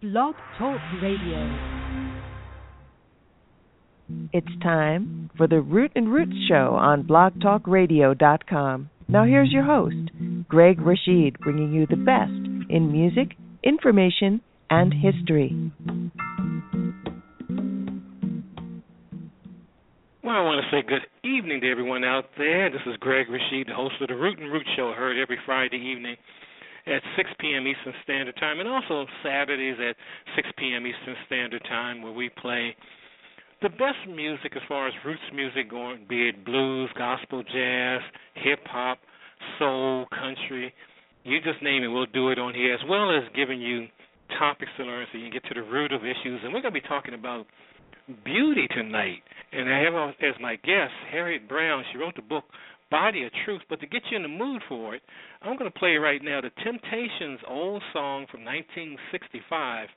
Blog Talk Radio. It's time for the Root and Roots Show on blogtalkradio.com. Now here's your host, Greg Rashid, bringing you the best in music, information, and history. Well, I want to say good evening to everyone out there. This is Greg Rashid, the host of the Root and Root Show, heard every Friday evening at 6 p.m. Eastern Standard Time, and also Saturdays at 6 p.m. Eastern Standard Time, where we play the best music as far as roots music going, be it blues, gospel, jazz, hip hop, soul, country, you just name it, we'll do it on here, as well as giving you topics to learn so you can get to the root of issues. And we're going to be talking about beauty tonight. And I have as my guest Harriet Brown. She wrote the book Body of Truth. But to get you in the mood for it, I'm going to play right now the Temptations' old song from 1965,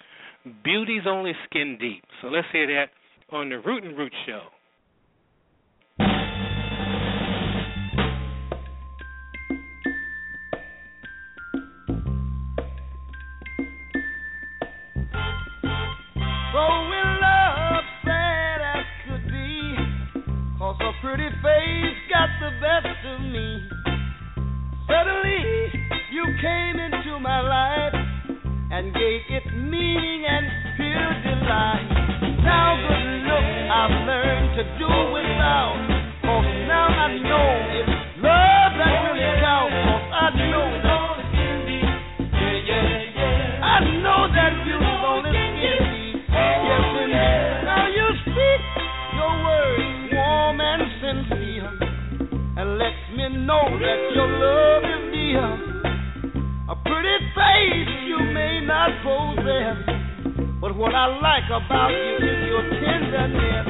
Beauty's Only Skin Deep. So let's hear that on the Root and Root Show. pretty face got the best of me. Suddenly, you came into my life and gave it meaning and pure delight. Now, good look, I've learned to do without. Cause now I know it's love that really counts. Know that your love is dear. A pretty face you may not possess, but what I like about you is your tenderness.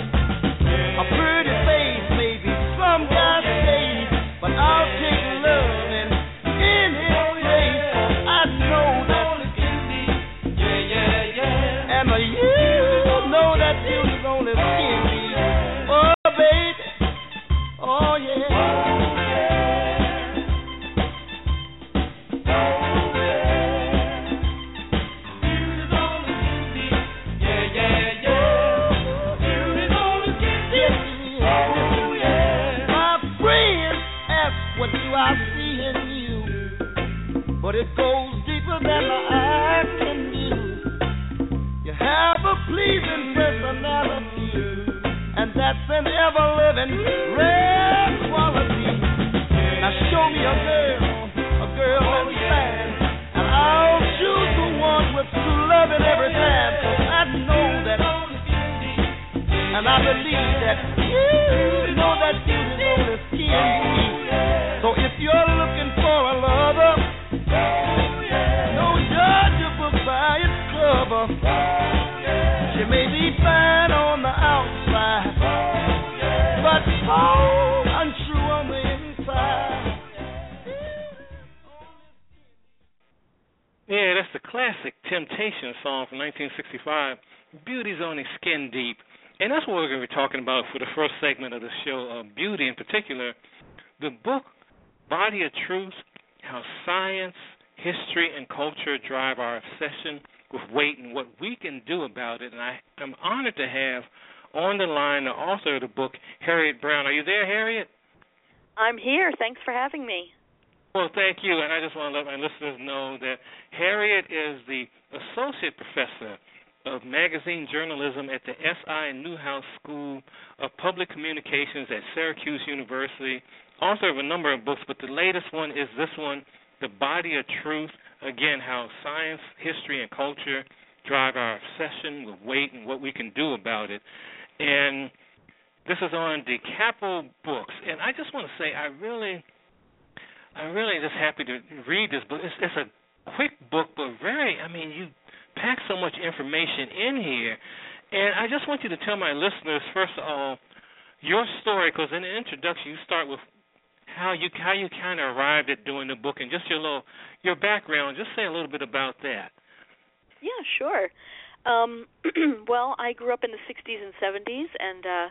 A pretty face may be some guy's face, but I'll take love in any place. I know that. The eye can. You have a pleasing personality, and that's an ever living rare quality. Now show me a girl, a girl that's fine, and I'll choose the one every time. I know that, and I believe that you know that you know the skin. So if you're cover. She may be fine on the outside, but untrue on the inside. Yeah, that's the classic Temptation song from 1965, Beauty's Only Skin Deep. And that's what we're going to be talking about for the first segment of the show, uh, beauty in particular. The book, Body of Truth How Science, History, and Culture Drive Our Obsession with Weight and What We Can Do About It. And I am honored to have on the line the author of the book, Harriet Brown. Are you there, Harriet? I'm here. Thanks for having me. Well, thank you, and I just want to let my listeners know that Harriet is the associate professor of magazine journalism at the S.I. Newhouse School of Public Communications at Syracuse University, author of a number of books, but the latest one is this one, The Body of Truth. Again, how science, history, and culture drive our obsession with weight and what we can do about it. And this is on Da Capo Books, and I just want to say I really I'm really just happy to read this book. It's, it's a quick book, but very, I mean, you pack so much information in here. And I just want you to tell my listeners, first of all, your story, because in the introduction you start with how you how you kind of arrived at doing the book and just your little your background. Just say a little bit about that. Yeah, sure. Um, well, I grew up in the 60s and 70s, and uh,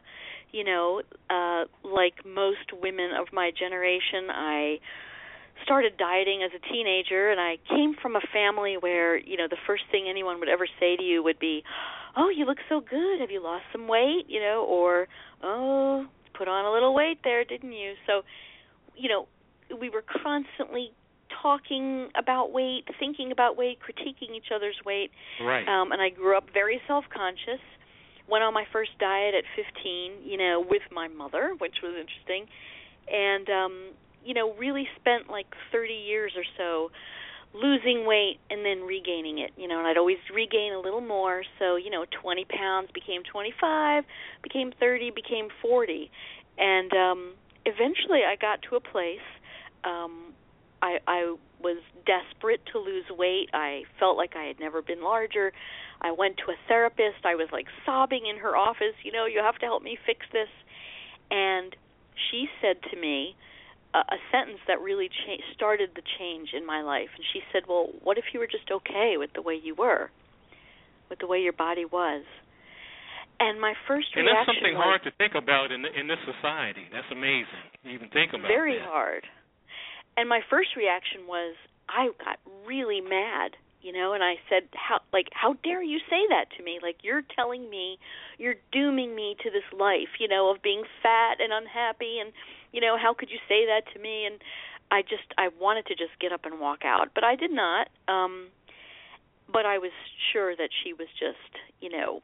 you know, uh, like most women of my generation, I started dieting as a teenager and I came from a family where, you know, the first thing anyone would ever say to you would be, "Oh, you look so good. Have you lost some weight?" you know, or "Oh, put on a little weight there, didn't you?" So, you know, we were constantly talking about weight, thinking about weight, critiquing each other's weight. Right. Um and I grew up very self-conscious. Went on my first diet at 15, you know, with my mother, which was interesting. And um you know, really spent like 30 years or so losing weight and then regaining it, you know, and I'd always regain a little more. So, you know, 20 pounds became 25, became 30, became 40. And um eventually I got to a place um I I was desperate to lose weight. I felt like I had never been larger. I went to a therapist. I was like sobbing in her office, you know, you have to help me fix this. And she said to me a, a sentence that really cha- started the change in my life. And she said, "Well, what if you were just okay with the way you were, with the way your body was?" And my first and reaction that's something was, hard to think about in in this society. That's amazing. You even think about very that. hard. And my first reaction was I got really mad, you know, and I said, "How like how dare you say that to me? Like you're telling me you're dooming me to this life, you know, of being fat and unhappy and you know, how could you say that to me?" And I just I wanted to just get up and walk out, but I did not. Um but I was sure that she was just, you know,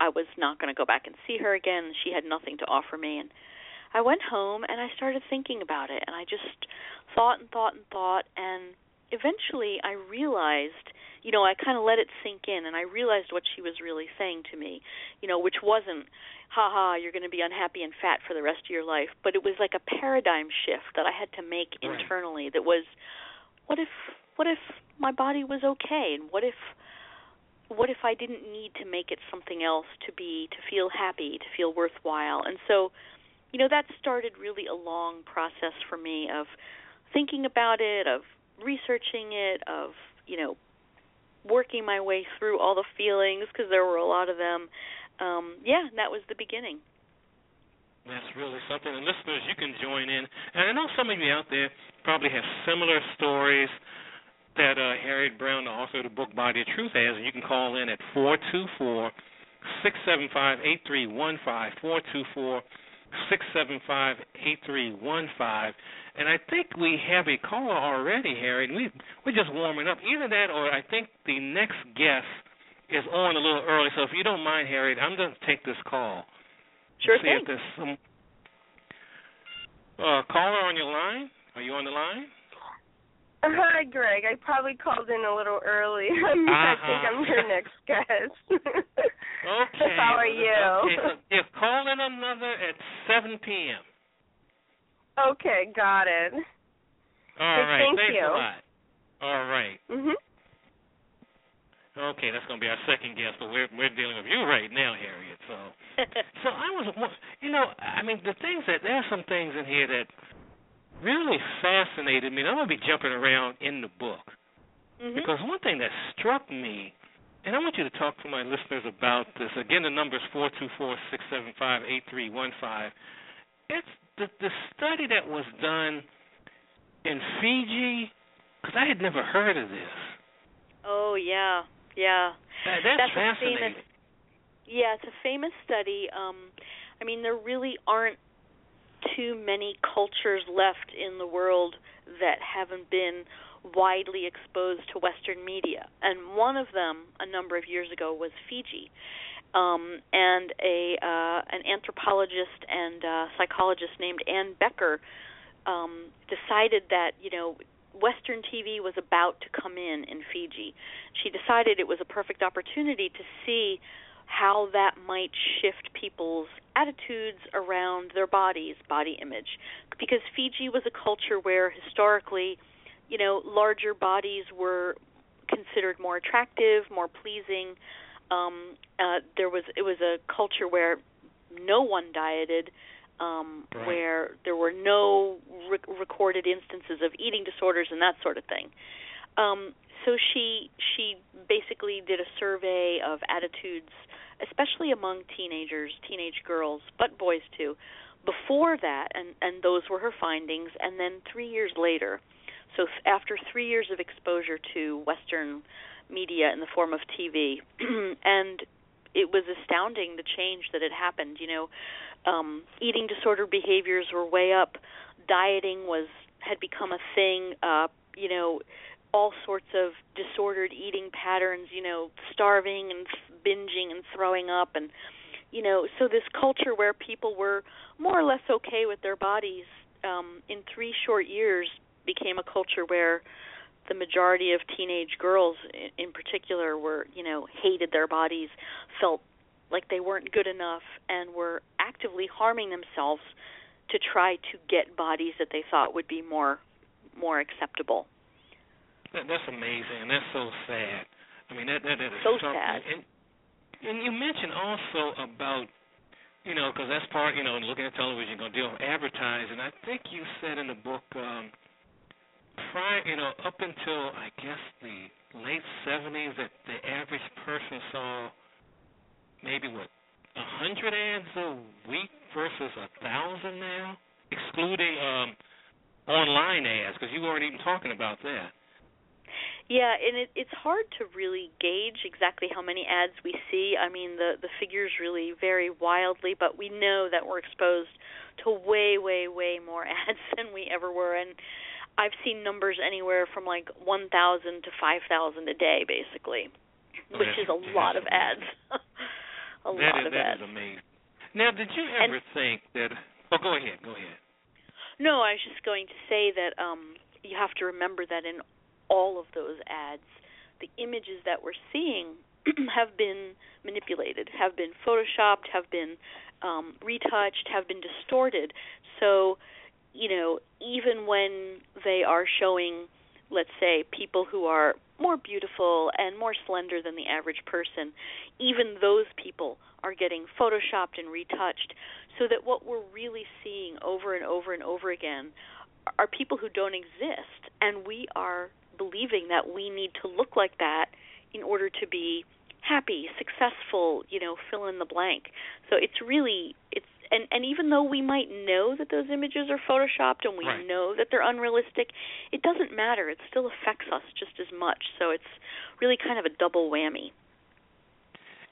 I was not going to go back and see her again. She had nothing to offer me. And I went home and I started thinking about it. And I just thought and thought and thought. And eventually I realized, you know, I kind of let it sink in. And I realized what she was really saying to me, you know, which wasn't ha ha you're going to be unhappy and fat for the rest of your life, but it was like a paradigm shift that I had to make Right. internally that was what if what if my body was okay? And what if what if I didn't need to make it something else to be to feel happy, to feel worthwhile. And so, you know, that started really a long process for me of thinking about it, of researching it, of, you know, working my way through all the feelings because there were a lot of them. Um yeah, that was the beginning. That's really something. And listeners, you can join in. And I know some of you out there probably have similar stories that uh, Harriet Brown, the author of the book Body of Truth, has. And you can call in at four two four six seven five eight three one five four two four six seven five eight three one five. And I think we have a caller already, Harriet. We we're just warming up. Either that, or I think the next guest is on a little early. So if you don't mind, Harriet, I'm going to take this call. Sure see thing. if there's some uh, caller on your line. Are you on the line? Hi, Greg. I probably called in a little early. I think I'm your next guest. Okay. How are you? Okay, yeah, call in another at 7 p.m. okay, got it. All right. thank Thanks you. a lot. All right. Mhm. Okay, that's going to be our second guest, but we're we're dealing with you right now, Harriet. So, so I was, you know, I mean, the things that there are some things in here that really fascinated me. And I'm going to be jumping around in the book. Mhm. Because one thing that struck me, and I want you to talk to my listeners about this. Again, the number is four two four six seven five eight three one five. It's the the study that was done in Fiji, because I had never heard of this. Oh yeah, yeah. That, that's, That's a fascinating. famous- Yeah, it's a famous study. Um, I mean, there really aren't too many cultures left in the world that haven't been widely exposed to Western media, and one of them, a number of years ago, was Fiji. Um, and a uh, an anthropologist and uh, psychologist named Anne Becker um, decided that you know Western TV was about to come in in Fiji. She decided it was a perfect opportunity to see how that might shift people's attitudes around their bodies, body image. Because Fiji was a culture where historically, you know, larger bodies were considered more attractive, more pleasing. Um, uh, there was it was a culture where no one dieted, um, Right. where there were no re- recorded instances of eating disorders and that sort of thing. Um, so she she basically did a survey of attitudes, especially among teenagers, teenage girls, but boys too. Before that, and and those were her findings. And then three years later, So after three years of exposure to Western media in the form of TV, and it was astounding the change that had happened. You know, um, eating disorder behaviors were way up. Dieting was had become a thing. Uh, you know, all sorts of disordered eating patterns. You know, starving and binging and throwing up and you know so this culture where people were more or less okay with their bodies um in 3 short years became a culture where the majority of teenage girls in particular were you know hated their bodies felt like they weren't good enough and were actively harming themselves to try to get bodies that they thought would be more more acceptable that's amazing and that's so sad. I mean that that, that is so something. sad. And, and you mentioned also about you know because that's part you know looking at television going to deal with advertising. I think you said in the book um prior you know up until i guess the late seventies that the average person saw maybe what a hundred ads a week versus a thousand now excluding um online ads because you weren't even talking about that yeah, and it, it's hard to really gauge exactly how many ads we see. I mean, the the figures really vary wildly, but we know that we're exposed to way, way, way more ads than we ever were, and I've seen numbers anywhere from like 1,000 to 5,000 a day, basically, Oh, which is a lot of ads. a That lot is of that ads. is amazing. Now, did you And- ever think that? Oh, go ahead. Go ahead. No, I was just going to say that um you have to remember that in all of those ads, the images that we're seeing have been manipulated, have been photoshopped, have been um retouched, have been distorted. So, you know, even when they are showing let's say people who are more beautiful and more slender than the average person, even those people are getting photoshopped and retouched so that what we're really seeing over and over and over again are people who don't exist and we are believing that we need to look like that in order to be happy, successful, you know, fill in the blank. So it's really it's and and even though we might know that those images are photoshopped and we Right. know that they're unrealistic, it doesn't matter. It still affects us just as much. So it's really kind of a double whammy.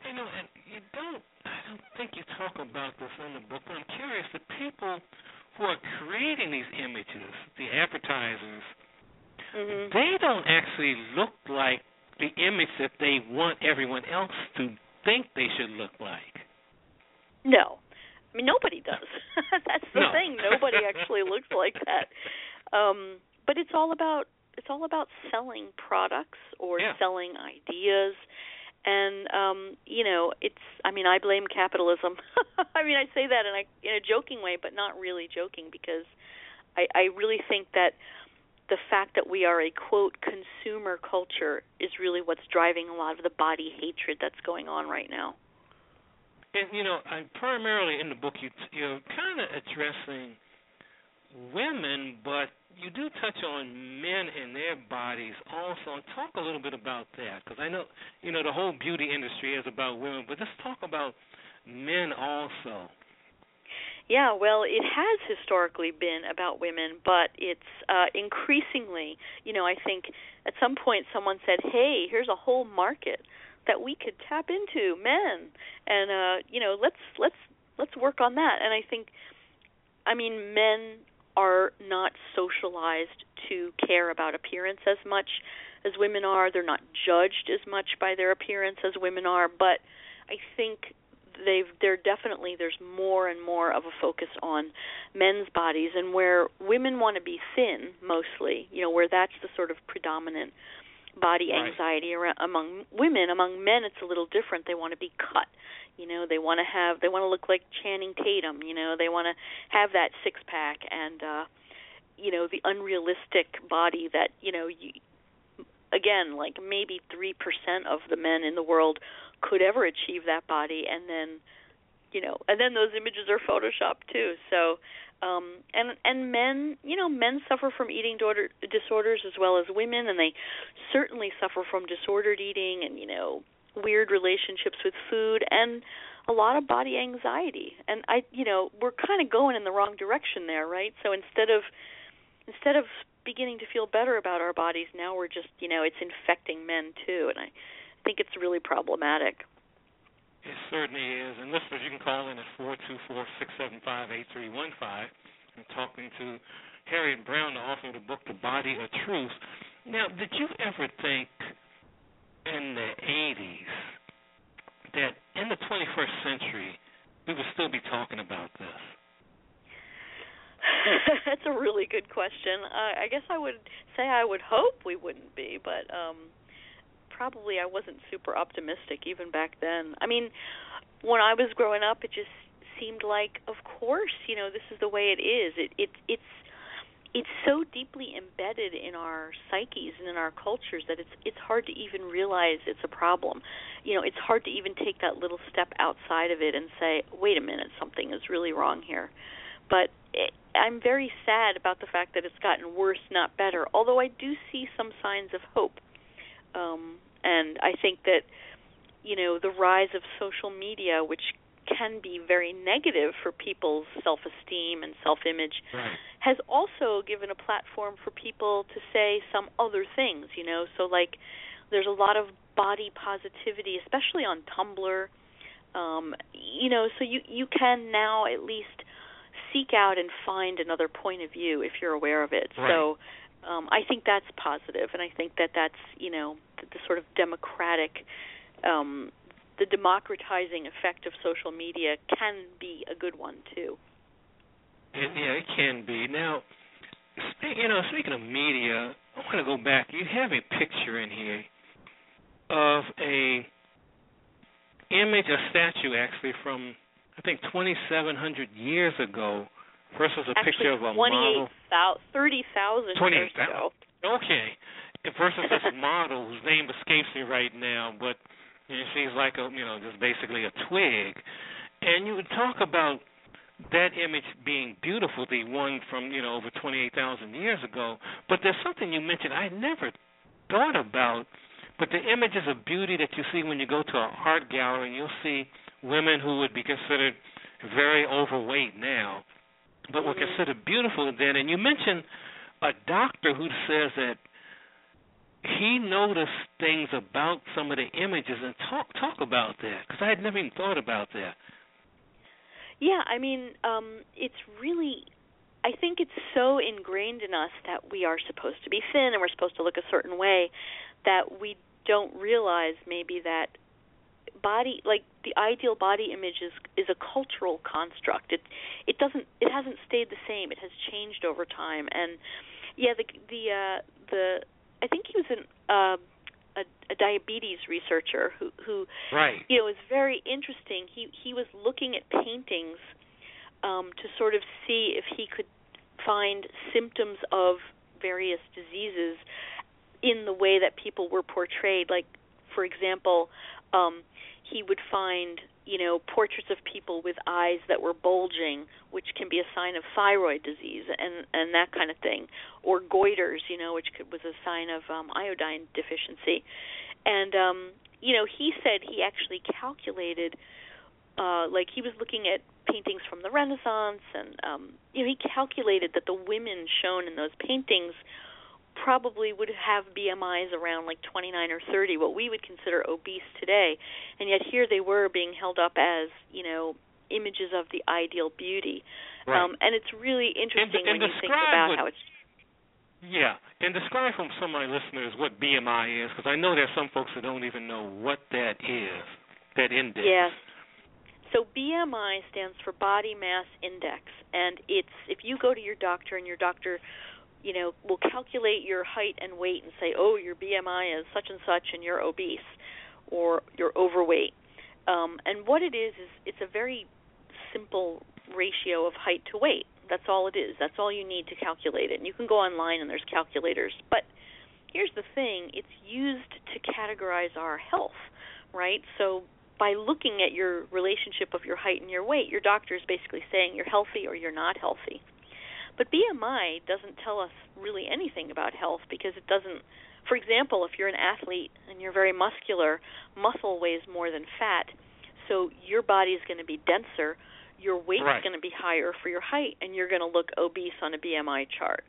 You know, and you don't. I don't think you talk about this in the book. But I'm curious. The people who are creating these images, the advertisers, Mhm. they don't actually look like the image that they want everyone else to think they should look like. No. I mean nobody does. That's the No. thing. Nobody actually looks like that. Um but it's all about it's all about selling products or Yeah. selling ideas and um you know it's i mean i blame capitalism i mean i say that in a in a joking way but not really joking because i i really think that the fact that we are a quote consumer culture is really what's driving a lot of the body hatred that's going on right now And you know, I primarily in the book you you're kind of addressing women, but you do touch on men and their bodies also. Talk a little bit about that because I know you know the whole beauty industry is about women, but let's talk about men also. Yeah, well, it has historically been about women, but it's uh increasingly, you know, I think at some point someone said, "Hey, here's a whole market that we could tap into, men." And uh, you know, let's let's let's work on that. And I think I mean, men are not socialized to care about appearance as much as women are. They're not judged as much by their appearance as women are, but I think they've there definitely there's more and more of a focus on men's bodies and where women want to be thin mostly you know where that's the sort of predominant body Right. anxiety around, among women among men it's a little different they want to be cut you know they want to have they want to look like Channing Tatum you know they want to have that six pack and uh you know the unrealistic body that you know you again like maybe 3% of the men in the world could ever achieve that body. And then you know and then those images are photoshopped too. So um and and men you know men suffer from eating disorder, disorders as well as women and they certainly suffer from disordered eating and you know weird relationships with food and a lot of body anxiety. And i you know we're kind of going in the wrong direction there right? So instead of instead of beginning to feel better about our bodies. Now we're just, you know, it's infecting men too, and I think it's really problematic. It certainly is. And listeners, you can call in at four two four six seven five eight three one five. I'm talking to Harriet Brown, the author of the book The Body of Truth. Now, did you ever think in the 80s that in the 21st century we would still be talking about this? That's a really good question. Uh, I guess I would say I would hope we wouldn't be, but um probably I wasn't super optimistic even back then. I mean, when I was growing up, it just seemed like, of course, you know, this is the way it is. It it it's it's so deeply embedded in our psyches and in our cultures that it's it's hard to even realize it's a problem. You know, it's hard to even take that little step outside of it and say, "Wait a minute, something is really wrong here." But it, I'm very sad about the fact that it's gotten worse, not better. Although I do see some signs of hope. Um, and I think that you know the rise of social media, which can be very negative for people's self-esteem and self-image, right. has also given a platform for people to say some other things. You know, so like there's a lot of body positivity, especially on Tumblr. Um, you know, so you you can now at least seek out and find another point of view if you're aware of it. Right. So um, I think that's positive, and I think that that's you know the, sort of democratic, um, the democratizing effect of social media can be a good one too. It, yeah, it can be. Now, you know, speaking of media, I want to go back. You have a picture in here of a image, a statue actually from I think 2,700 years ago versus a Actually, picture of a model. 30,000 years ago. Okay. Versus this model whose name escapes me right now, but you know, she's like a you know just basically a twig, and you would talk about that image being beautiful, the one from you know over 28,000 years ago. But there's something you mentioned I never thought about, but the images of beauty that you see when you go to an art gallery, and you'll see women who would be considered very overweight now, but were Mhm. considered beautiful then. And you mentioned a doctor who says that he noticed things about some of the images and talk talk about that because I had never even thought about that. Yeah, I mean, um, it's really. I think it's so ingrained in us that we are supposed to be thin and we're supposed to look a certain way that we don't realize maybe that body like the ideal body image is is a cultural construct it it doesn't it hasn't stayed the same it has changed over time and yeah the the uh the i think he was an uh a, a diabetes researcher who who Right. you know is very interesting he he was looking at paintings um to sort of see if he could find symptoms of various diseases in the way that people were portrayed like for example um he would find you know portraits of people with eyes that were bulging which can be a sign of thyroid disease and and that kind of thing. Or goiters you know which could, was a sign of um iodine deficiency. And um you know he said he actually calculated uh like he was looking at paintings from the renaissance and um you know he calculated that the women shown in those paintings probably would have BMIs around like 29 or 30, what we would consider obese today, and yet here they were being held up as you know images of the ideal beauty. Right. Um, and it's really interesting and when you think about what- how it's Yeah, and describe from some of my listeners what BMI is, because I know there's some folks that don't even know what that is, that index. Yes. So BMI stands for body mass index and it's if you go to your doctor and your doctor you know will calculate your height and weight and say oh your BMI is such and such and you're obese or you're overweight. Um and what it is is it's a very simple ratio of height to weight. That's all it is. That's all you need to calculate it. And you can go online and there's calculators. But here's the thing, it's used to categorize our health, right? So by looking at your relationship of your height and your weight, your doctor is basically saying you're healthy or you're not healthy. But BMI doesn't tell us really anything about health because it doesn't for example, if you're an athlete and you're very muscular, muscle weighs more than fat. So your body is going to be denser, your weight Right. going to be higher for your height and you're going to look obese on a BMI chart.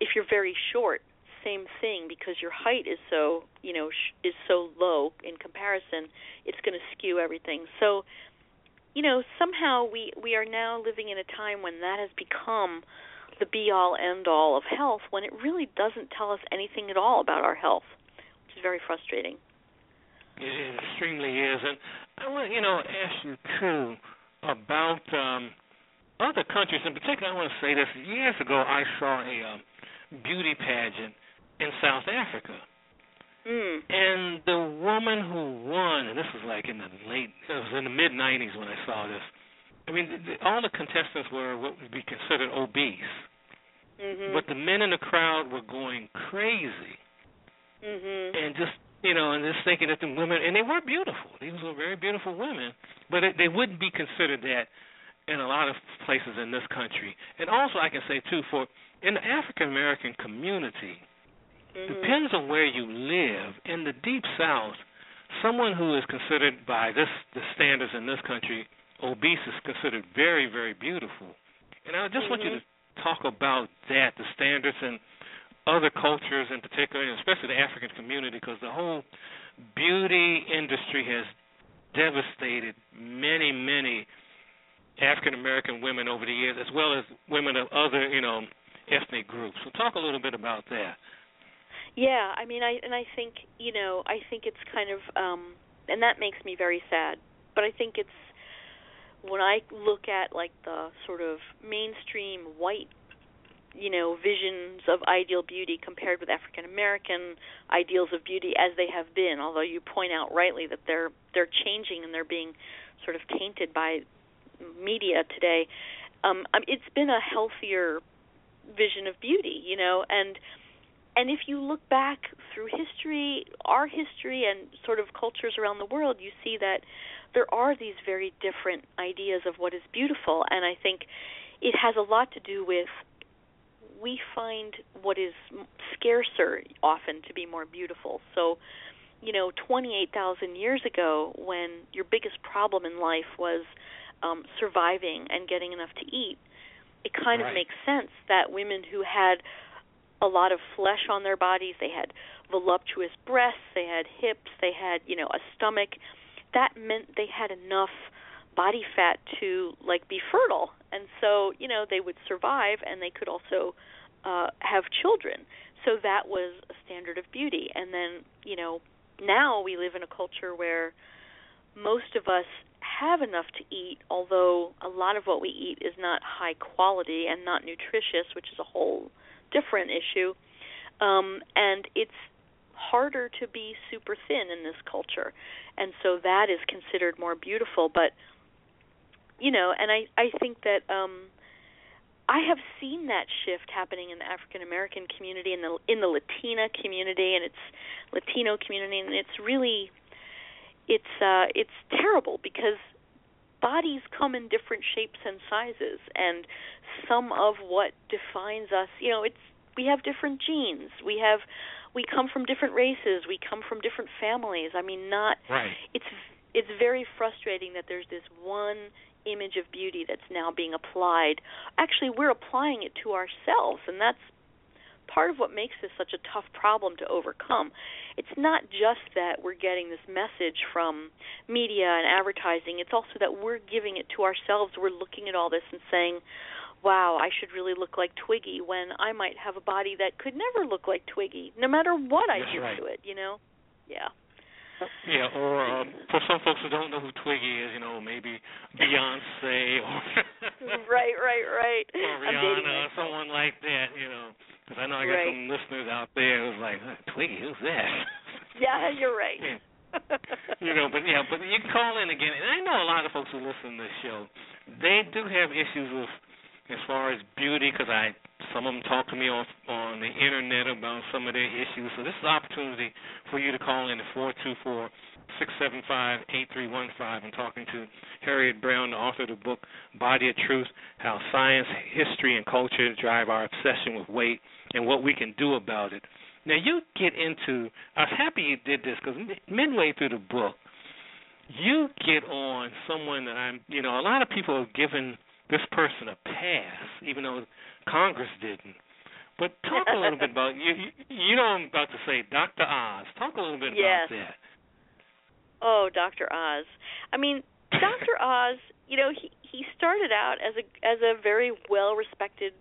if you're very short, same thing because your height is so you know sh- is so low in comparison, it's going to skew everything. So, you know, somehow we we are now living in a time when that has become the be all end all of health when it really doesn't tell us anything at all about our health, which is very frustrating. It extremely is, and I want to, you know ask you too about um, other countries in particular. I want to say this: years ago, I saw a um, beauty pageant in South Africa. Mm. And the woman who won, and this was like in the late, it was in the mid '90s when I saw this. I mean, the, all the contestants were what would be considered obese, Mhm. but the men in the crowd were going crazy Mhm. and just you know, and just thinking that the women, and they were beautiful. These were very beautiful women, but it, they wouldn't be considered that in a lot of places in this country. And also, I can say too, for in the African American community, Mhm. depends on where you live. In the deep South, someone who is considered by this the standards in this country obese is considered very, very beautiful. And I just want you to talk about that, the standards and other cultures in particular, and especially the African community, because the whole beauty industry has devastated many, many African American women over the years, as well as women of other, you know, ethnic groups. So talk a little bit about that. Yeah, I mean, I and I think you know, I think it's kind of, um and that makes me very sad. But I think it's when I look at like the sort of mainstream white, you know, visions of ideal beauty compared with African American ideals of beauty as they have been. Although you point out rightly that they're they're changing and they're being sort of tainted by media today. Um, um, it's been a healthier vision of beauty, you know, and and if you look back through history, our history, and sort of cultures around the world, you see that there are these very different ideas of what is beautiful, and I think it has a lot to do with we find what is scarcer often to be more beautiful. So, you know, 28,000 years ago, when your biggest problem in life was um, surviving and getting enough to eat, it kind Right. of makes sense that women who had a lot of flesh on their bodies, they had voluptuous breasts, they had hips, they had, you know, a stomach, that meant they had enough body fat to like be fertile. And so, you know, they would survive and they could also uh have children. So that was a standard of beauty. And then, you know, now we live in a culture where most of us have enough to eat, although a lot of what we eat is not high quality and not nutritious, which is a whole different issue. Um, and it's harder to be super thin in this culture. And so that is considered more beautiful. But, you know, and I, I think that um, I have seen that shift happening in the African American community, in the in the Latina community, and its Latino community, and it's really it's uh it's terrible because bodies come in different shapes and sizes and some of what defines us you know it's we have different genes we have we come from different races we come from different families. I mean not Right. it's it's very frustrating that there's this one image of beauty that's now being applied. Actually we're applying it to ourselves and that's part of what makes this such a tough problem to overcome. It's not just that we're getting this message from media and advertising it's also that we're giving it to ourselves. We're looking at all this and saying wow i should really look like twiggy when i might have a body that could never look like twiggy no matter what i That's do right. to it you know yeah Yeah, or uh, for some folks who don't know who Twiggy is, you know, maybe Beyonce or right right right or Rihanna or someone like that, you know. Because I know I got Right. some listeners out there who's like, huh, Twiggy, who's that? yeah you're right you know, but yeah, but you can call in again. And I know a lot of folks who listen to this show, they do have issues with as far as beauty because I some of them talk to me on on the internet about some of their issues. So this is an opportunity for you to call in at four two four six seven five eight three one five and talking to Harriet Brown, the author of the book Body of Truth: How Science, History, and Culture Drive Our Obsession with Weight and What We Can Do About It. Now you get into. I was happy you did this because midway through the book, you get on someone that I'm. You know, a lot of people have given this person a pass, even though Congress didn't. But talk a little bit about you. You know I'm about to say, Dr. Oz. Talk a little bit yes. about that. Oh, Dr. Oz. I mean, Dr. Oz. You know, he he started out as a as a very well respected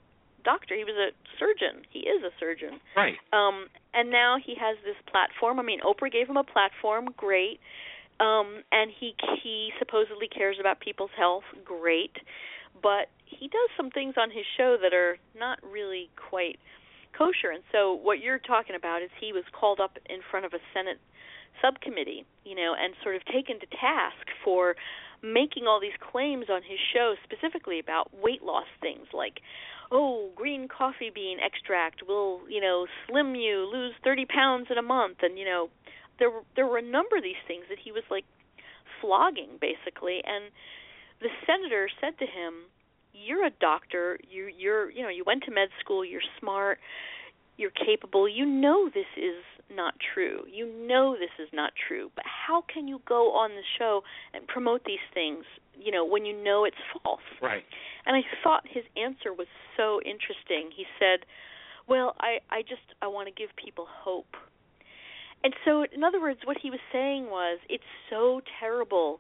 doctor. He was a surgeon. He is a surgeon. Right. Um, and now he has this platform. I mean, Oprah gave him a platform. Great. Um, and he he supposedly cares about people's health. Great. But he does some things on his show that are not really quite kosher. And so what you're talking about is he was called up in front of a Senate subcommittee, you know, and sort of taken to task for making all these claims on his show specifically about weight loss things like oh green coffee bean extract will you know slim you lose 30 pounds in a month and you know there there were a number of these things that he was like flogging basically and the senator said to him you're a doctor you you're you know you went to med school you're smart you're capable you know this is not true. You know this is not true but how can you go on the show and promote these things you know when you know it's false? Right. And i thought his answer was so interesting. He said well i i just i want to give people hope. And so in other words what he was saying was it's so terrible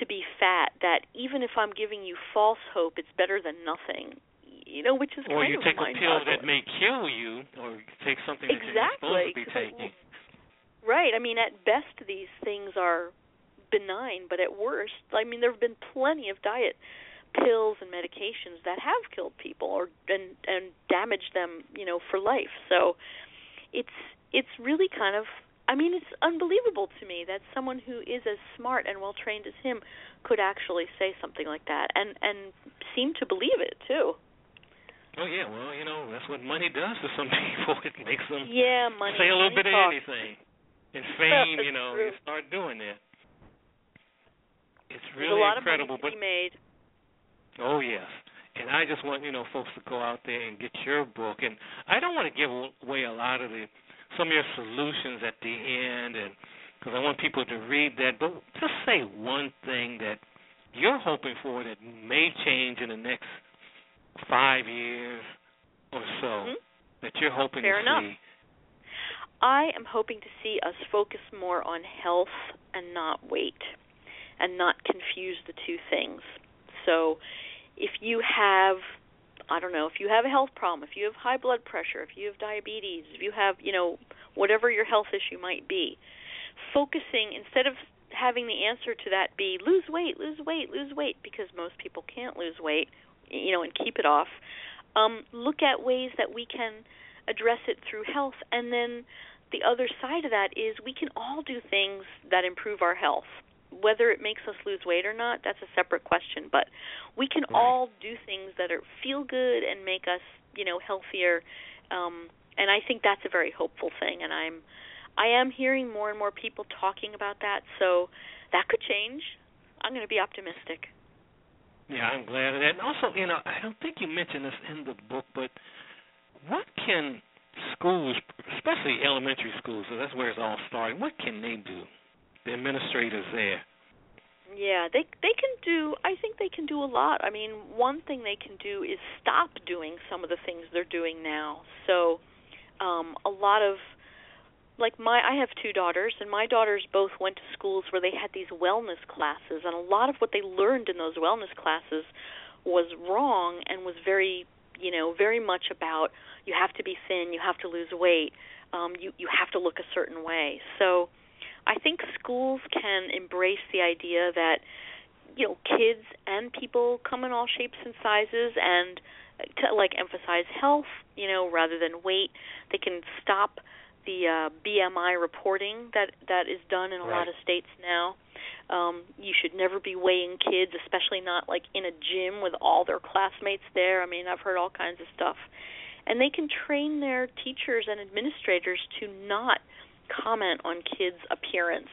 to be fat that even if I'm giving you false hope, it's better than nothing. You know, which is or kind you of take a pill that may kill you, or you take something that you're Exactly, supposed to be taking. Right. I mean, at best, these things are benign, but at worst, I mean, there have been plenty of diet pills and medications that have killed people or and and damaged them, you know, for life. So it's it's really kind of I mean, it's unbelievable to me that someone who is as smart and well trained as him could actually say something like that and and seem to believe it too. Oh yeah, well you know that's what money does to some people. It makes them Yeah, money. say a little money bit talks. of anything. And fame, you know, true. you start doing that. It's There's really a lot incredible, of money but be made. Oh yes, and I just want you know folks to go out there and get your book. And I don't want to give away a lot of the some of your solutions at the end, and because I want people to read that. But just say one thing that you're hoping for that may change in the next five years or so Mhm. that you're hoping to Fair to enough. see. I am hoping to see us focus more on health and not weight and not confuse the two things. So if you have I don't know, if you have a health problem, if you have high blood pressure, if you have diabetes, if you have, you know, whatever your health issue might be, focusing instead of having the answer to that be lose weight, lose weight, lose weight because most people can't lose weight, you know, and keep it off. Um look at ways that we can address it through health and then the other side of that is we can all do things that improve our health. Whether it makes us lose weight or not, that's a separate question, but we can Right. all do things that are feel good and make us, you know, healthier. Um and I think that's a very hopeful thing and I'm I am hearing more and more people talking about that, so that could change. I'm going to be optimistic. Yeah, I'm glad of that. And also, you know, I don't think you mentioned this in the book, but what can schools, especially elementary schools, so that's where it's all starting, what can they do? The administrators there. Yeah, they they can do. I think they can do a lot. I mean, one thing they can do is stop doing some of the things they're doing now. So, um, a lot of like my I have two daughters, and my daughters both went to schools where they had these wellness classes, and a lot of what they learned in those wellness classes was wrong and was very, you know, very much about you have to be thin, you have to lose weight, um, you you have to look a certain way. So. I think schools can embrace the idea that you know kids and people come in all shapes and sizes and to like emphasize health, you know, rather than weight. They can stop the uh, BMI reporting that that is done in a lot of states now. Um, you should never be weighing kids, especially not like in a gym with all their classmates there. I mean, I've heard all kinds of stuff. And they can train their teachers and administrators to not comment on kids' appearance,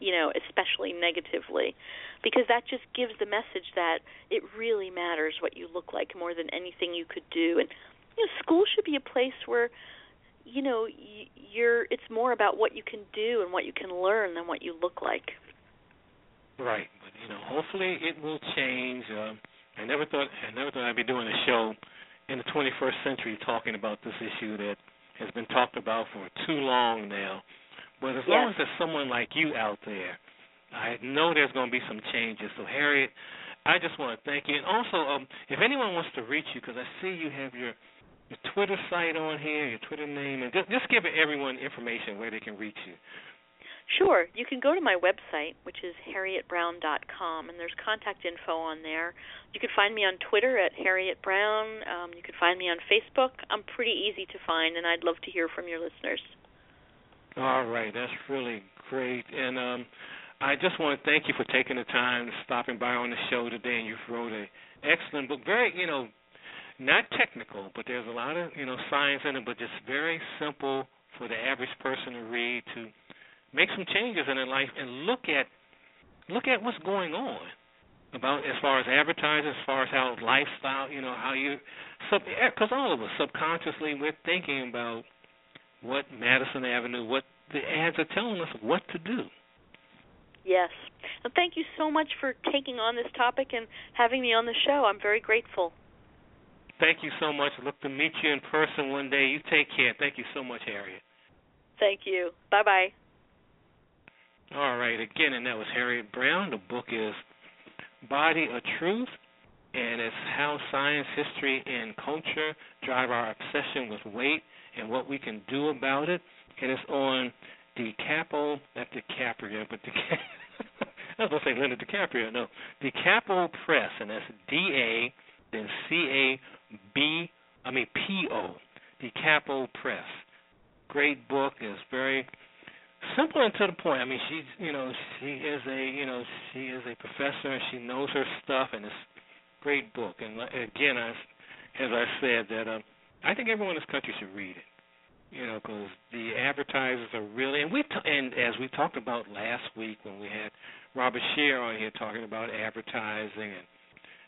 you know, especially negatively, because that just gives the message that it really matters what you look like more than anything you could do. And you know, school should be a place where you know you're it's more about what you can do and what you can learn than what you look like. Right, but you know, hopefully it will change. Um, I never thought I never thought I'd be doing a show in the 21st century talking about this issue that has been talked about for too long now. But as yes. long as there's someone like you out there, I know there's going to be some changes. So Harriet, I just want to thank you. And also, um, if anyone wants to reach you, because I see you have your your Twitter site on here, your Twitter name, and just just give everyone information where they can reach you. Sure. You can go to my website, which is harrietbrown.com, and there's contact info on there. You can find me on Twitter at Harriet Brown. Um, you can find me on Facebook. I'm pretty easy to find, and I'd love to hear from your listeners. All right, that's really great. And um, I just want to thank you for taking the time, to stopping by on the show today, and you've wrote an excellent book. Very, you know, not technical, but there's a lot of you know science in it, but just very simple for the average person to read to make some changes in their life and look at look at what's going on about as far as advertising, as far as how lifestyle, you know, how you sub because all of us subconsciously we're thinking about what Madison Avenue, what the ads are telling us what to do. Yes. Well, thank you so much for taking on this topic and having me on the show. I'm very grateful. Thank you so much. Look to meet you in person one day. You take care. Thank you so much, Harriet. Thank you. Bye bye. All right. Again, and that was Harriet Brown. The book is Body of Truth, and it's how science, history, and culture drive our obsession with weight and what we can do about it. And it's on Da Capo, not DiCaprio, but DiCaprio. I was to say Linda DiCaprio. No, Da Capo Press, and that's D A, then C A B, I mean P O, Da Capo Press. Great book. is very simple and to the point. I mean, she's you know she is a you know she is a professor and she knows her stuff, and it's great book. And again, as as I said, that um, I think everyone in this country should read it. You know, because the advertisers are really, and we t- and as we talked about last week when we had Robert Shear on here talking about advertising and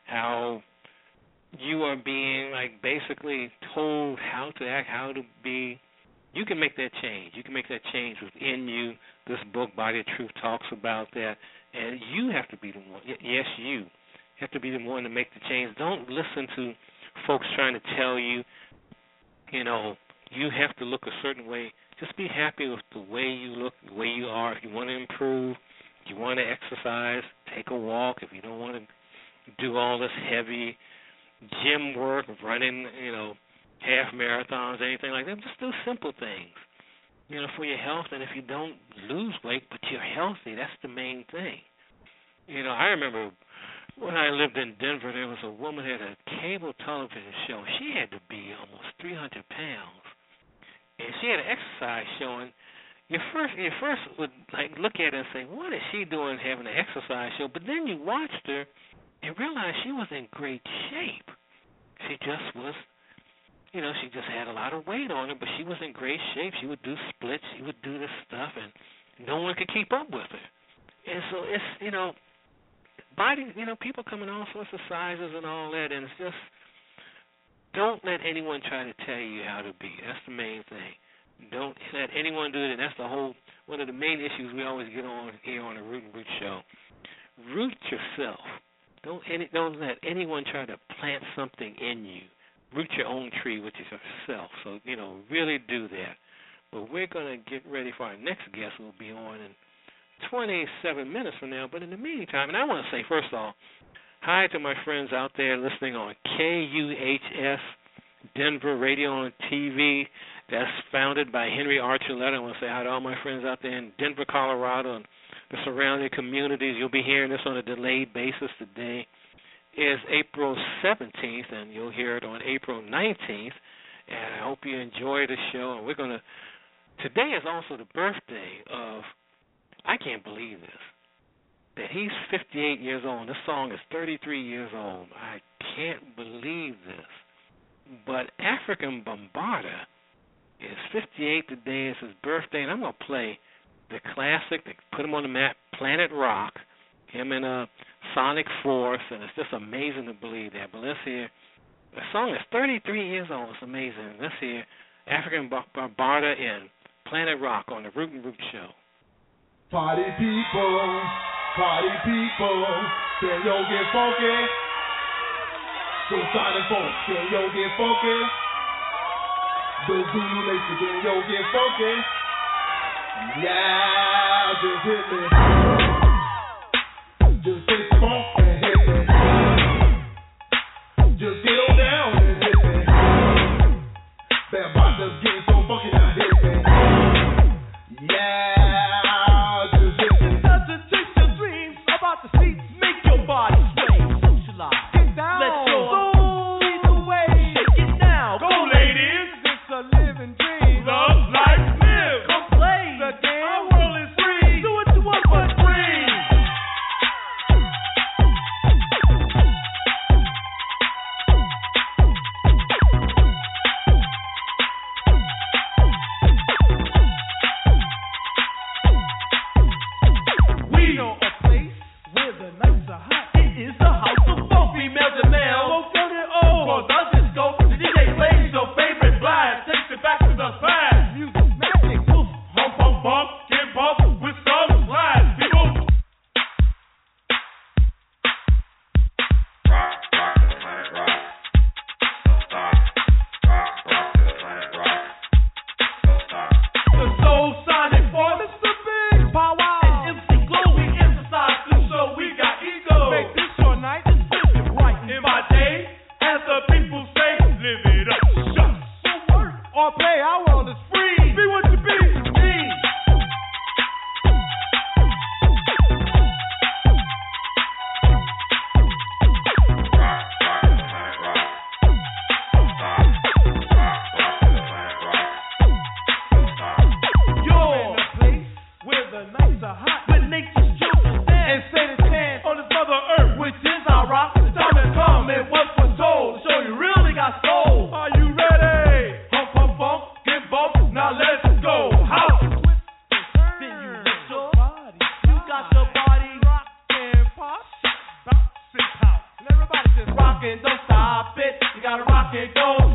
how you are being like basically told how to act, how to be. You can make that change. You can make that change within you. This book, Body of Truth, talks about that, and you have to be the one. Yes, you have to be the one to make the change. Don't listen to folks trying to tell you, you know, you have to look a certain way. Just be happy with the way you look, the way you are. If you want to improve, if you want to exercise, take a walk. If you don't want to do all this heavy gym work, running, you know, half marathons, anything like that, just do simple things. You know, for your health, and if you don't lose weight, but you're healthy, that's the main thing. You know, I remember when I lived in Denver, there was a woman had a cable television show. She had to be almost 300 pounds, and she had an exercise showing. You first, you first would like look at her and say, "What is she doing having an exercise show?" But then you watched her and realized she was in great shape. She just was, you know, she just had a lot of weight on her, but she was in great shape. She would do splits, she would do this stuff, and no one could keep up with her. And so it's, you know, body, you know, people come in all sorts of sizes and all that, and it's just don't let anyone try to tell you how to be. That's the main thing. Don't let anyone do it, and that's the whole one of the main issues we always get on here on the Root and Root show. Root yourself. Don't any, don't let anyone try to plant something in you. Root your own tree, which is yourself. So you know, really do that. But we're to get ready for our next guest. We'll be on in 27 minutes from now. But in the meantime, and I want to say first of all, hi to my friends out there listening on KUHS Denver Radio and TV. That's founded by Henry Archuleta. I want to say hi to all my friends out there in Denver, Colorado, and the surrounding communities. You'll be hearing this on a delayed basis today. Is April 17th, and you'll hear it on April 19th. And I hope you enjoy the show. And we're to. Today is also the birthday of. I can't believe this. That he's 58 years old. This song is 33 years old. I can't believe this. But Afrika Bambaataa is 58 today. It's his birthday, and I'm going to play the classic that put him on the map, Planet Rock, him in a uh, Sonic Force, and it's just amazing to believe that. But let's hear the song is 33 years old. It's amazing. Let's hear Afrika Bambaataa in Planet Rock on the Root and Root Show. Party people, party people, can you get funky? So Do Sonic Funk, can you get funky? Do Zulu Nation, can you get funky? Yeah, just hit me. Just get funky, hit me. Just get don't stop it. You gotta rock it, go.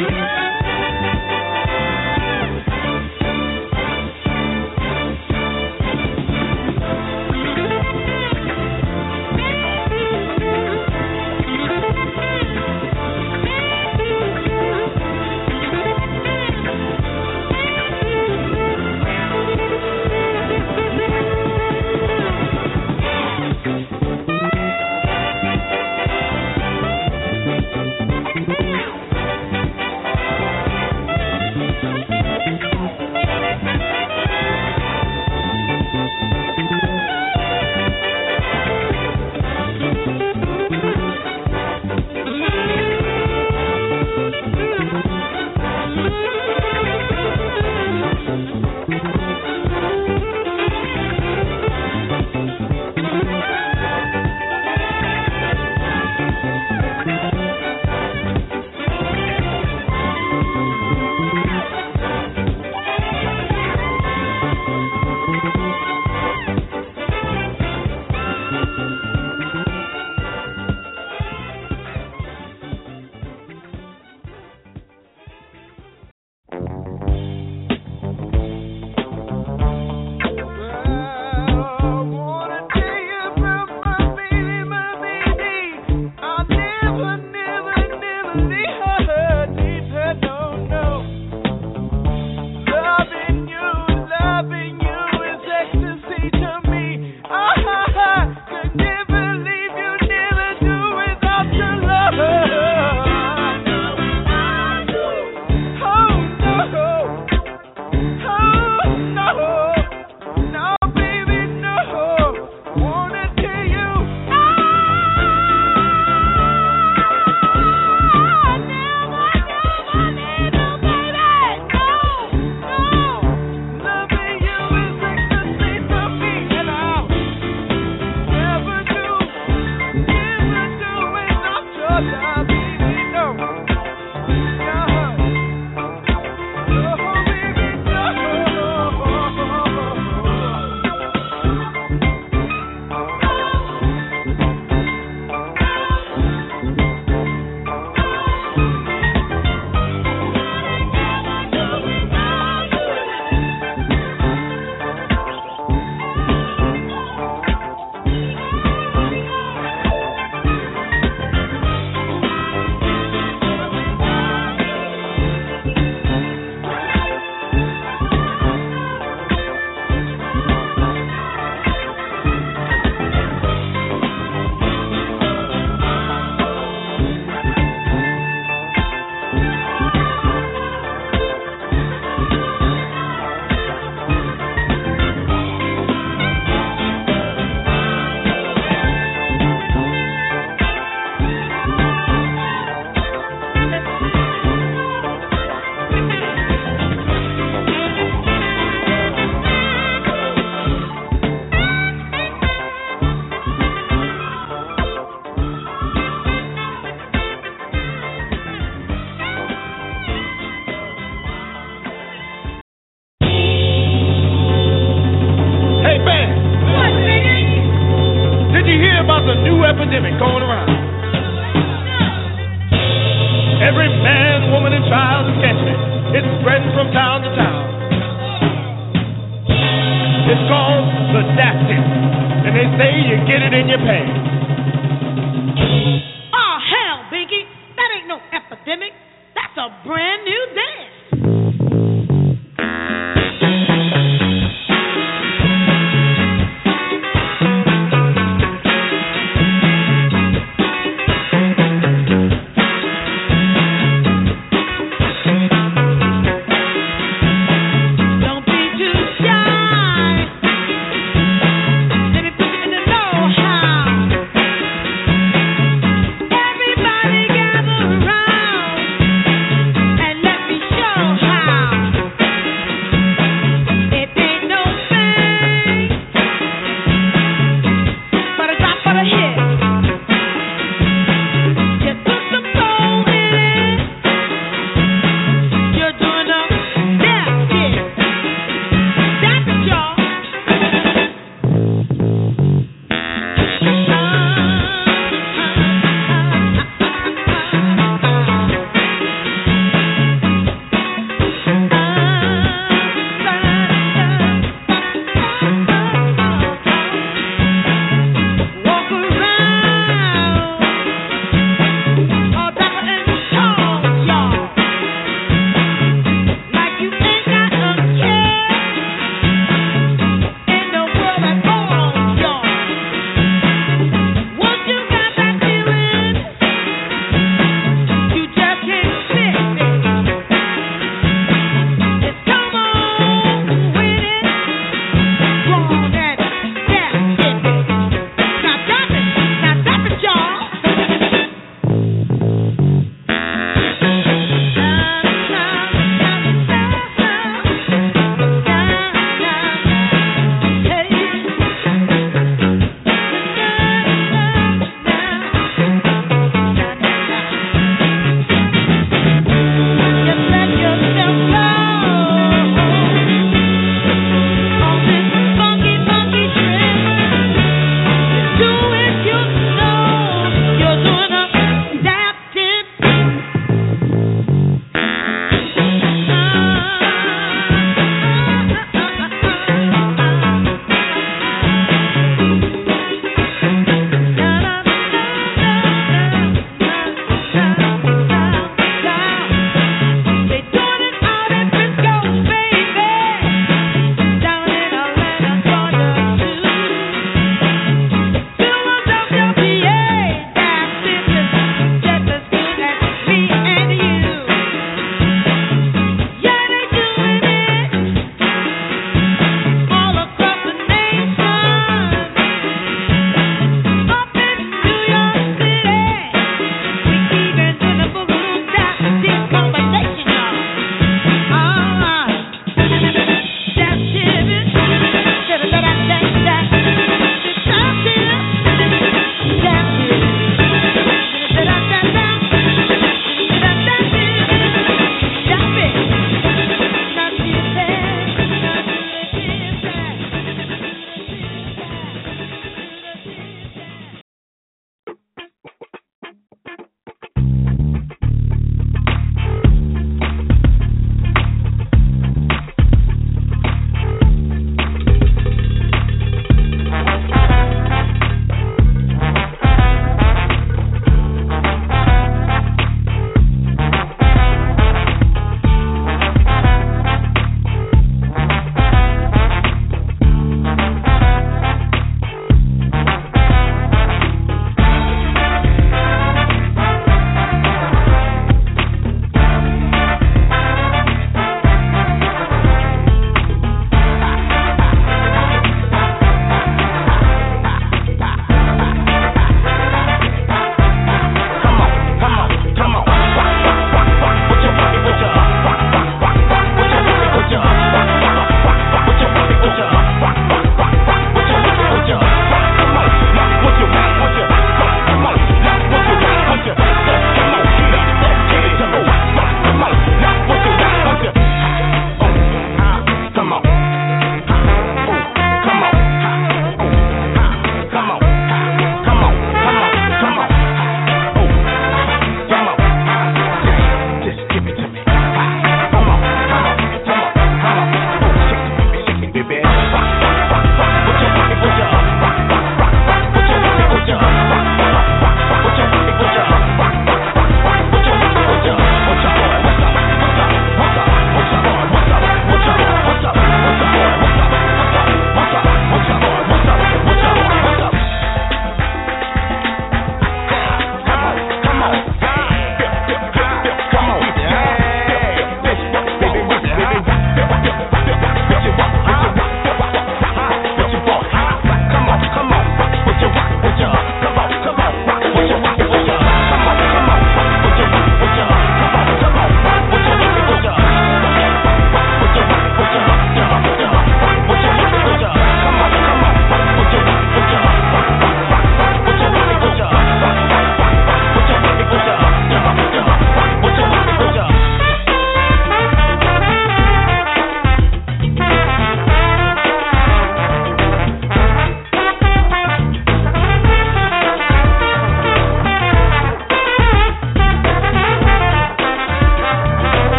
Thank you.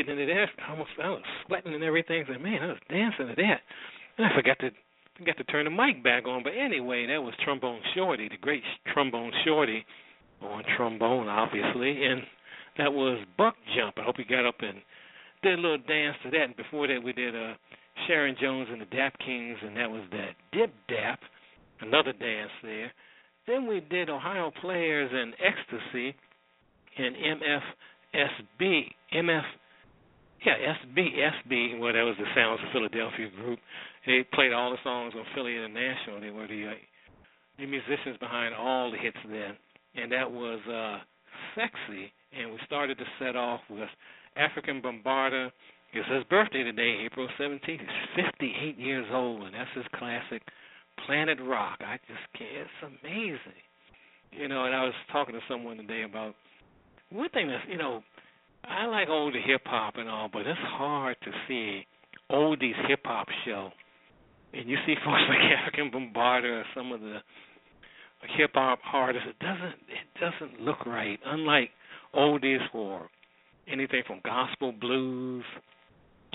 Getting into that. I almost I was sweating and everything. I said, man, I was dancing to that, and I forgot to forgot to turn the mic back on. But anyway, that was Trombone Shorty, the great Trombone Shorty, on trombone, obviously, and that was Buck Jump. I hope you got up and did a little dance to that. And before that, we did uh, Sharon Jones and the Dap Kings, and that was that Dip Dap, another dance there. Then we did Ohio Players and Ecstasy and MFSB, MF, yeah, SB, SB. Well, that was the Sounds of Philadelphia group. They played all the songs on Philly International. They were the uh, the musicians behind all the hits then, and that was uh, sexy. And we started to set off with Afrika Bambaataa. It's his birthday today, April 17th. He's 58 years old, and that's his classic Planet Rock. I just can't. It's amazing. You know, and I was talking to someone today about one thing that's, you know, I like older hip hop and all, but it's hard to see oldies hip hop show. And you see folks like Afrika Bambaataa or some of the hip hop artists, it doesn't it doesn't look right. Unlike oldies or anything from gospel blues,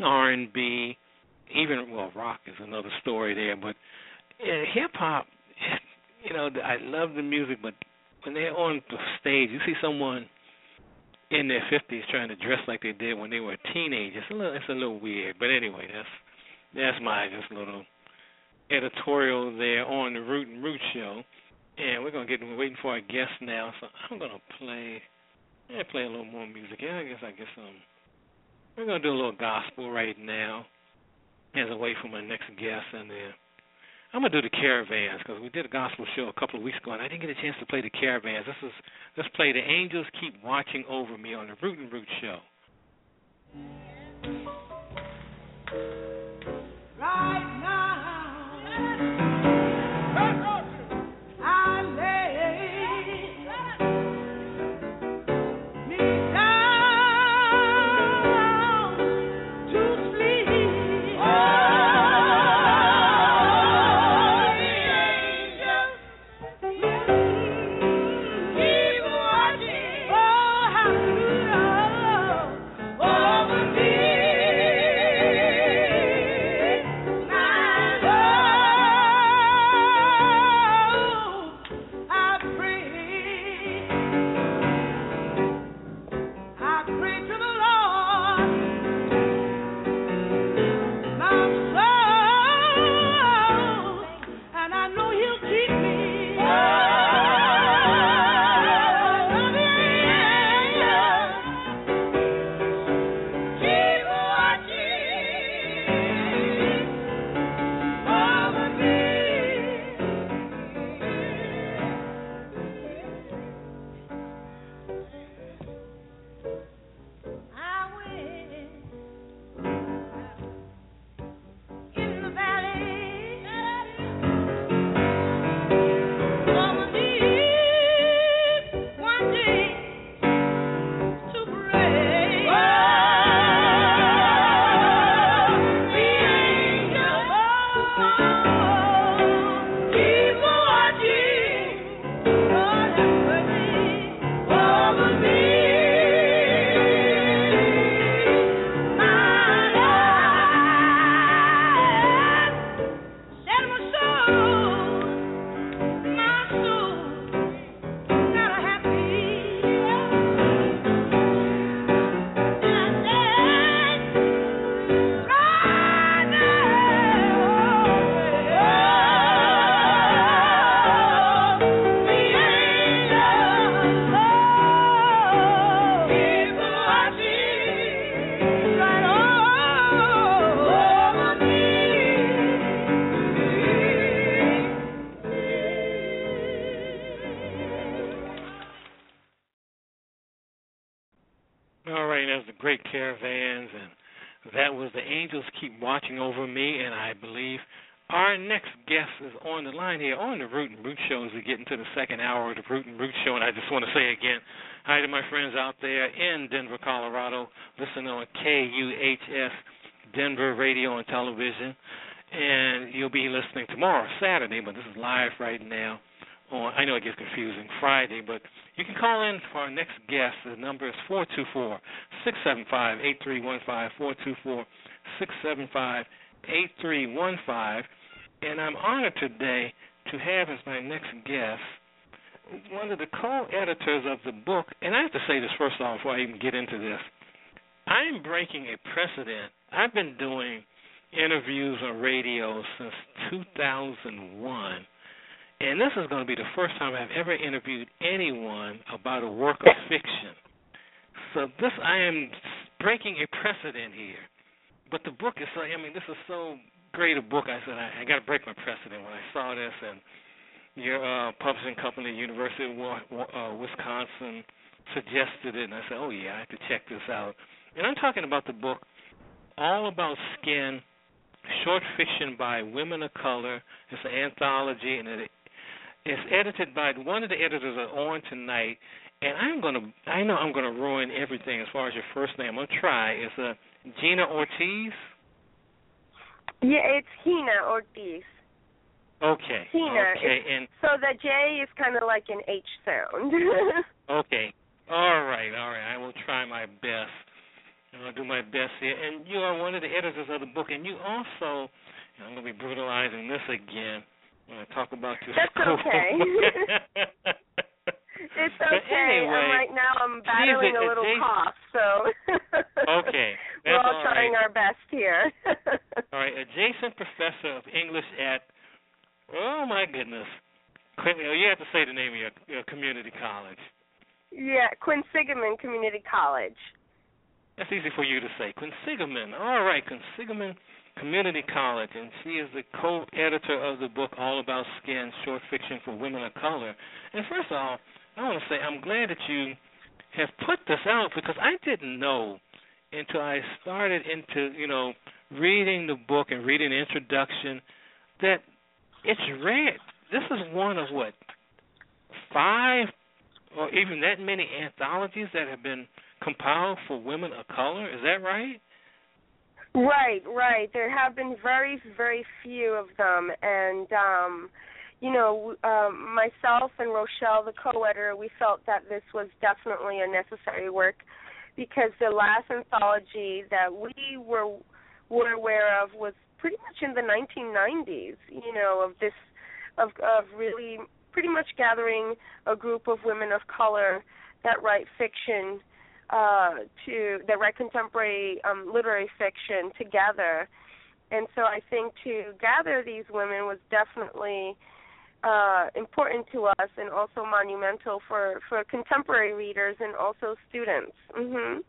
R and B, even well rock is another story there, but hip hop, you know, I love the music, but when they're on the stage, you see someone in their fifties trying to dress like they did when they were teenagers. It's a little, it's a little weird, but anyway, that's that's my just little editorial there on the Root and Root show. And we're gonna get we're waiting for our guest now, so I'm gonna play. Yeah, play a little more music. Yeah, I guess I guess um, we're gonna do a little gospel right now, as a way for my next guest, and then I'm gonna do the caravans because we did a gospel show a couple of weeks ago, and I didn't get a chance to play the caravans. This is let's play the angels keep watching over me on the Root and Root show. Saturday, but this is live right now. On I know it gets confusing Friday, but you can call in for our next guest. The number is four two four six seven five eight three one five four two four six seven five eight three one five. And I'm honored today to have as my next guest one of the co-editors of the book, and I have to say this first off before I even get into this. I'm breaking a precedent. I've been doing interviews on radio since 2001 and this is going to be the first time I've ever interviewed anyone about a work of fiction. So this I am breaking a precedent here. But the book is so I mean this is so great a book. I said I, I got to break my precedent when I saw this and your uh, publishing company, University of uh, Wisconsin, suggested it, and I said, "Oh yeah, I have to check this out." And I'm talking about the book, all about skin, short fiction by women of color. It's an anthology, and it it's edited by one of the editors are on tonight, and I'm gonna I know I'm gonna ruin everything as far as your first name. I'm gonna try. It's uh, Jina Ortiz. Yeah, it's Hina Ortiz. Okay. Hina. Okay, and so the J is kind of like an H sound. okay. All right. All right. I will try my best. I'll do my best here. And you are one of the editors of the book, and you also. I'm going to be brutalizing this again when I talk about your That's school. okay. it's okay. Anyway, and right now I'm battling a little cough, so okay. We're all, all trying our best here. all right, adjacent professor of English at oh my goodness. Quickly, oh, you have to say the name of your, your community college. Yeah, Quinsigamond Community College. That's easy for you to say. Quinsigamond. All right, Quinsigamond Community College, and she is the co-editor of the book All About Skin, short fiction for women of color. And first of all, I want to say I'm glad that you have put this out because I didn't know until I started into you know reading the book and reading the introduction that it's rare. This is one of what five or even that many anthologies that have been compiled for women of color. Is that right? Right, right. There have been very, very few of them, and um, you know, um, myself and Rochelle, the co-editor, we felt that this was definitely a necessary work because the last anthology that we were were aware of was pretty much in the 1990s. You know, of this, of of really pretty much gathering a group of women of color that write fiction uh, to that write contemporary um, literary fiction together. And so I think to gather these women was definitely uh, important to us and also monumental for, for contemporary readers and also students. Mhm.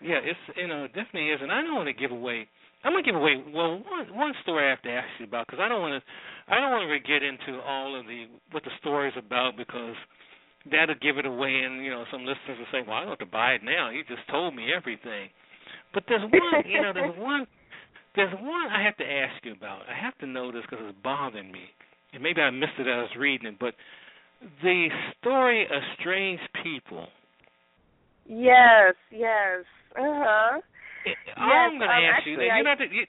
Yeah, it's you know it definitely is, and I don't want to give away. I'm gonna give away well one one story I have to ask you about because I don't want to I don't want to get into all of the what the story's about because that'll give it away, and you know some listeners will say, "Well, I don't have to buy it now. You just told me everything." But there's one, you know, there's one, there's one I have to ask you about. I have to know this because it's bothering me, and maybe I missed it as I was reading it. But the story of strange people. Yes, yes, uh huh. I'm going to um, ask you. You I- don't have to. You,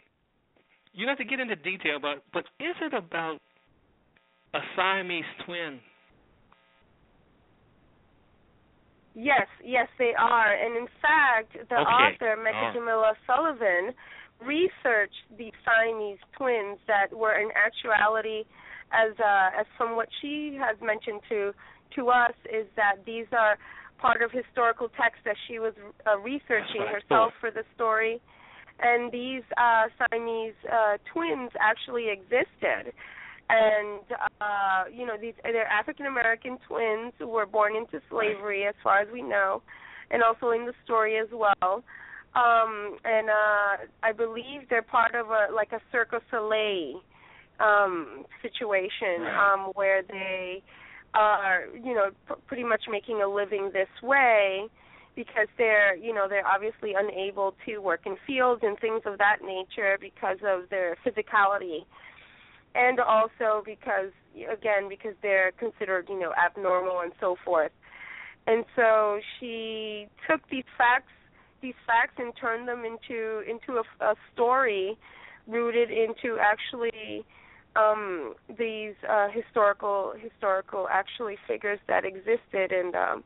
you don't have to get into detail about, but is it about a Siamese twin? Yes, yes, they are. And in fact, the Okay. author, All Mecca. Jamila Sullivan, researched the Siamese twins that were in actuality, as uh, as from what she has mentioned to to us, is that these are part of historical texts that she was uh, researching That's what I herself for the story. And these uh, Siamese uh, twins actually existed and uh you know these they're African American twins who were born into slavery as far as we know and also in the story as well. Um and uh I believe they're part of a like a Cirque du Soleil um situation um where they are you know p- pretty much making a living this way because they're you know they're obviously unable to work in fields and things of that nature because of their physicality and also because again because they're considered you know abnormal and so forth. And so she took these facts these facts and turned them into into a, a story rooted into actually um these uh historical historical actually figures that existed. And um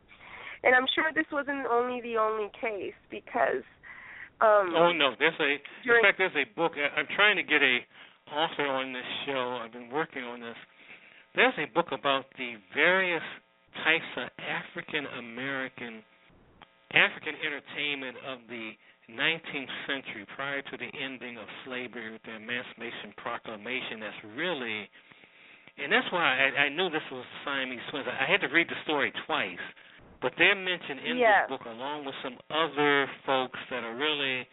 and I'm sure this wasn't only the only case because um oh no there's a during, in fact there's a book. I'm trying to get a author on this show I've been working on this there's a book about the various types of African American African entertainment of the 19th century, prior to the ending of slavery with the Emancipation Proclamation, that's really, and that's why I, I knew this was Siamese twins. I had to read the story twice, but they're mentioned in yeah. this book along with some other folks that are really,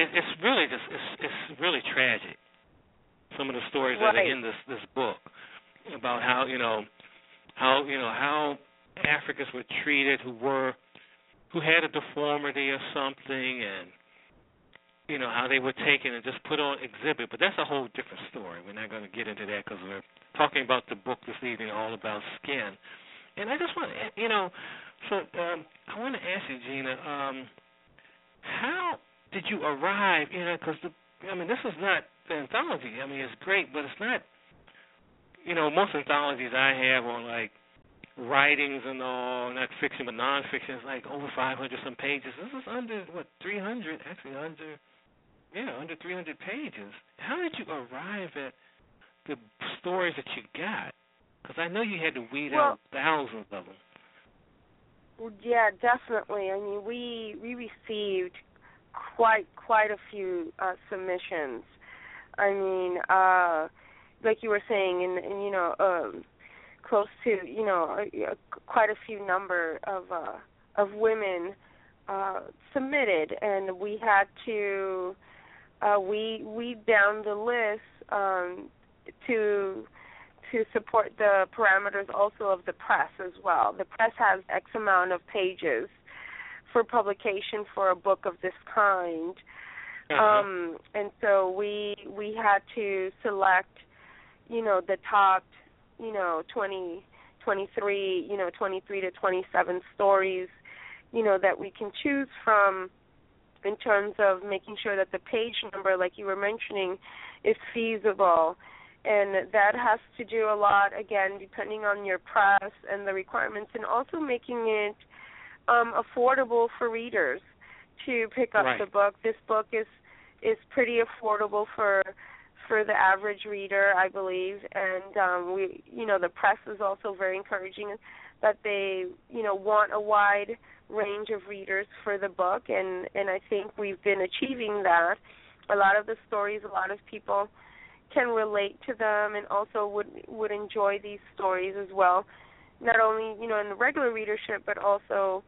it, it's really just, it's, it's really tragic. Some of the stories right. that are in this this book about how you know, how you know how Africans were treated who were who had a deformity or something and you know how they were taken and just put on exhibit. But that's a whole different story. We're not going to get into that because we're talking about the book this evening all about skin. And i just want to you know so um i want to ask you Jina um how did you arrive you know because the i mean this is not the anthology i mean it's great but it's not you know most anthologies i have on like writings and all, not fiction but nonfiction, is like over 500 some pages. This is under what 300, actually under yeah under 300 pages. How did you arrive at the stories that you got? Because I know you had to weed well, out thousands of them. Well, yeah, definitely. I mean, we we received quite quite a few uh, submissions. I mean, uh, like you were saying, and, you know. Um, close to you know a, quite a few number of uh, of women uh, submitted, and we had to uh, we weed down the list um, to to support the parameters also of the press as well. The press has X amount of pages for publication for a book of this kind. Uh-huh. Um, and so we we had to select, you know, the top you know, 20, 23, you know, 23 to 27 stories, you know, that we can choose from in terms of making sure that the page number, like you were mentioning, is feasible. And that has to do a lot, again, depending on your press and the requirements, and also making it um, affordable for readers to pick up right. the book. This book is is pretty affordable for for the average reader, I believe, and um, we, you know, the press is also very encouraging that they, you know, want a wide range of readers for the book, and and I think we've been achieving that. A lot of the stories, a lot of people can relate to them, and also would would enjoy these stories as well. Not only, you know, in the regular readership, but also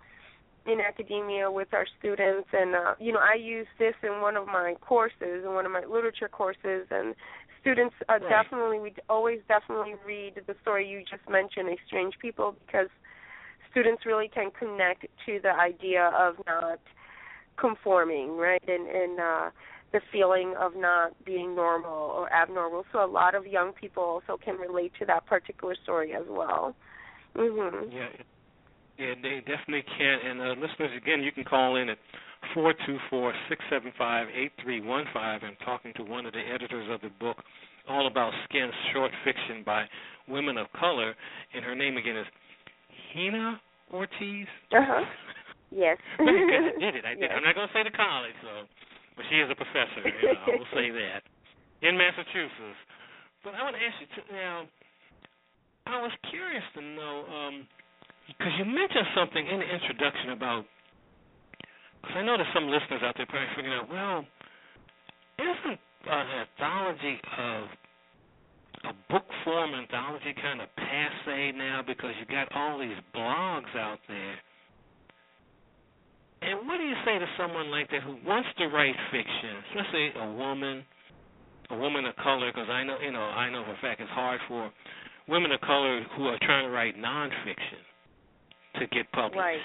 in academia with our students. And uh, you know I use this in one of my courses in one of my literature courses. And students uh, right. definitely we always definitely read the story you just mentioned a strange people because students really can connect to the idea of not conforming right? And and uh the feeling of not being normal or abnormal. So a lot of young people also can relate to that particular story as well. Mhm yeah yeah, they definitely can. And uh, listeners, again, you can call in at four two four six seven five eight three one five. I'm talking to one of the editors of the book, all about skin, short fiction by women of color, and her name again is Hina Ortiz. Uh huh. Yes. I did it. I did. Yes. I'm not going to say the college, so, but she is a professor. You know, I will say that in Massachusetts. But I want to ask you too, now. I was curious to know. um because you mentioned something in the introduction about because I know there's some listeners out there probably figuring out, well, isn't an anthology of a book form anthology kind of passe now because you got all these blogs out there? And what do you say to someone like that who wants to write fiction, especially a woman, a woman of color? Because I know, you know, I know for a fact it's hard for women of color who are trying to write nonfiction to get published. Right.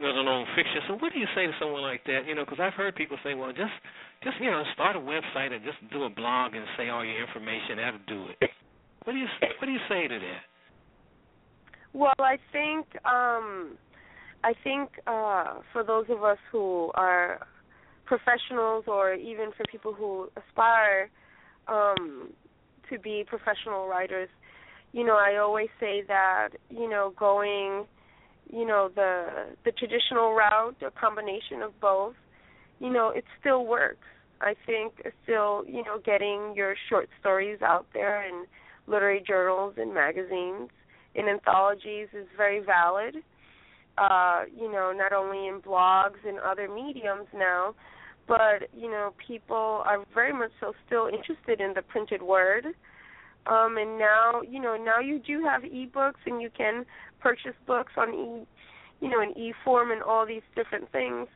Let alone fiction. So, what do you say to someone like that? You know, because I've heard people say, "Well, just, just you know, start a website and just do a blog and say all your information. That'll do it." What do you What do you say to that? Well, I think um, I think uh, for those of us who are professionals, or even for people who aspire um, to be professional writers, you know, I always say that, you know, going, you know, the the traditional route, a combination of both, you know, it still works. I think still, you know, getting your short stories out there in literary journals and magazines, in anthologies is very valid. Uh, you know, not only in blogs and other mediums now, but you know, people are very much so still interested in the printed word. Um, and now, you know, now you do have ebooks and you can purchase books on e, you know, in e form and all these different things.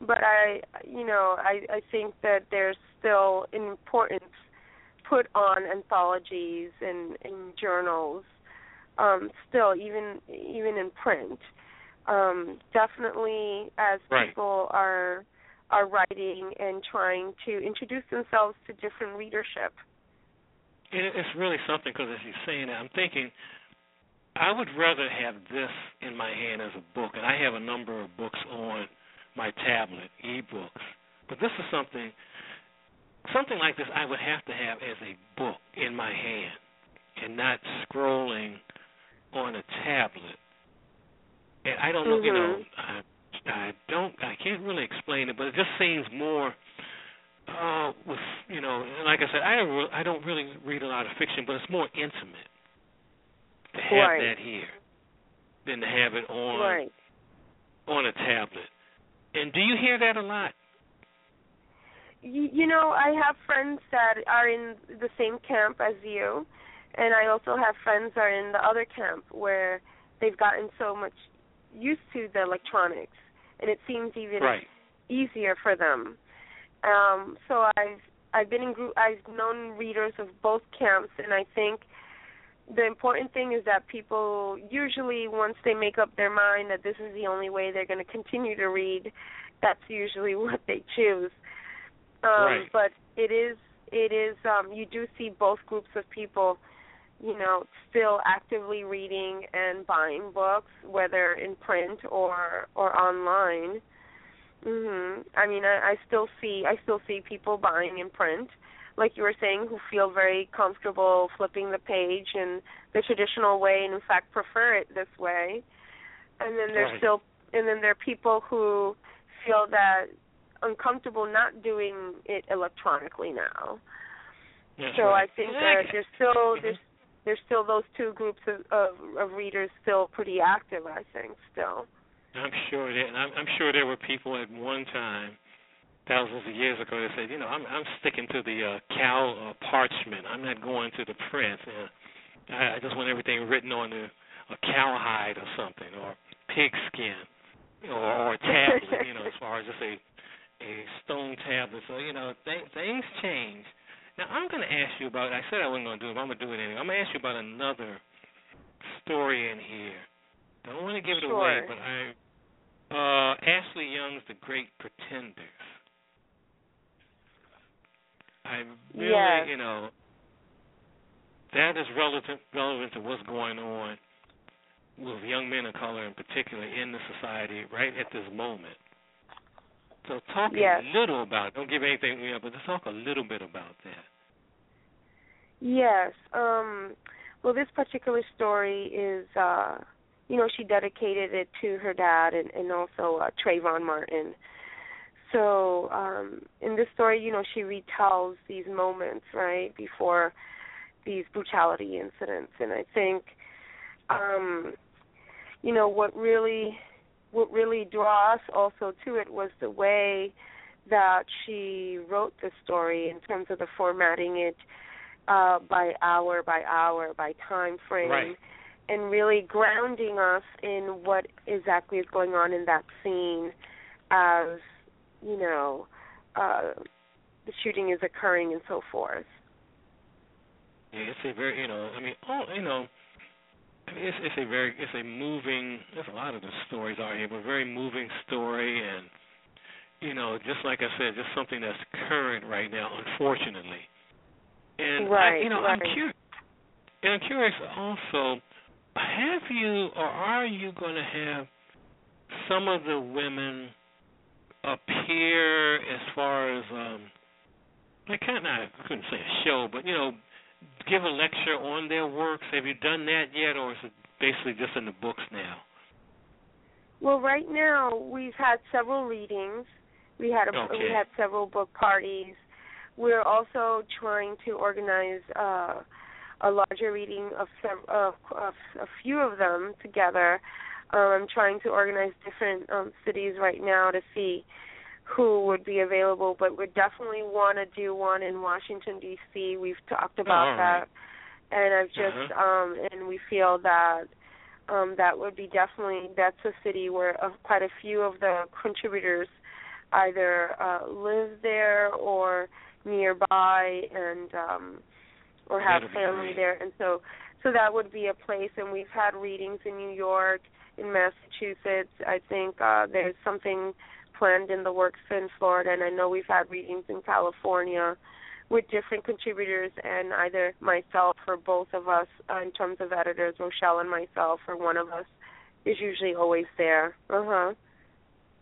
But I, you know, I I think that there's still importance put on anthologies and, and journals. Um, still, even even in print, um, definitely as right. people are are writing and trying to introduce themselves to different readership. It's really something because as you're saying that, I'm thinking I would rather have this in my hand as a book, and I have a number of books on my tablet, e-books. But this is something, something like this, I would have to have as a book in my hand, and not scrolling on a tablet. And I don't know, mm-hmm. you know, I, I don't, I can't really explain it, but it just seems more uh, with you know, like I said, I don't I don't really read a lot of fiction, but it's more intimate to have right. that here than to have it on right. on a tablet. And do you hear that a lot? You, know, I have friends that are in the same camp as you, and I also have friends that are in the other camp where they've gotten so much used to the electronics, and it seems even right. easier for them. Um, so I've I've been in group. I've known readers of both camps, and I think the important thing is that people usually once they make up their mind that this is the only way they're going to continue to read, that's usually what they choose. Um, right. But it is it is um, you do see both groups of people, you know, still actively reading and buying books, whether in print or or online. Mhm. I mean, I, I still see I still see people buying in print, like you were saying, who feel very comfortable flipping the page in the traditional way, and in fact prefer it this way. And then there's right. still and then there are people who feel that uncomfortable not doing it electronically now. That's so right. I think that there's still mm-hmm. there's there's still those two groups of, of of readers still pretty active. I think still. I'm sure that, and I'm, I'm sure there were people at one time, thousands of years ago, that said, you know, I'm I'm sticking to the uh, cow uh, parchment. I'm not going to the print. Uh, I, I just want everything written on a, a cowhide or something, or pig skin, or, or a tablet. you know, as far as just a a stone tablet. So you know, th- things change. Now I'm going to ask you about. I said I wasn't going to do it, but I'm going to do it anyway. I'm going to ask you about another story in here. Don't want to give it sure. away, but I uh, Ashley Young's The Great Pretenders. I really, yes. you know, that is relevant relevant to what's going on with young men of color in particular in the society right at this moment. So talk yes. a little about it. Don't give anything, you know, but just talk a little bit about that. Yes. Um well this particular story is uh you know, she dedicated it to her dad and, and also uh, Trayvon Martin. So um, in this story, you know, she retells these moments right before these brutality incidents, and I think, um, you know, what really, what really drew us also to it was the way that she wrote the story in terms of the formatting it uh, by hour by hour by time frame. Right and really grounding us in what exactly is going on in that scene as you know uh the shooting is occurring and so forth yeah it's a very you know i mean all you know I mean, it's it's a very it's a moving there's a lot of the stories are here but a very moving story and you know just like i said just something that's current right now unfortunately and right, I, you know right. i'm curious and i'm curious also have you or are you going to have some of the women appear as far as um I can't I couldn't say a show, but you know, give a lecture on their works? Have you done that yet, or is it basically just in the books now? Well, right now we've had several readings. We had a, okay. we had several book parties. We're also trying to organize uh, a larger reading of, sev- of, of a few of them together. Um, I'm trying to organize different um, cities right now to see who would be available, but we definitely want to do one in Washington D.C. We've talked about Oh, that, and I've just Uh-huh. um, and we feel that um, that would be definitely that's a city where uh, quite a few of the contributors either uh, live there or nearby and um, or have That'd family there, and so so that would be a place. And we've had readings in New York, in Massachusetts. I think uh, there's something planned in the works in Florida, and I know we've had readings in California with different contributors, and either myself or both of us, uh, in terms of editors, Rochelle and myself, or one of us, is usually always there. Uh huh.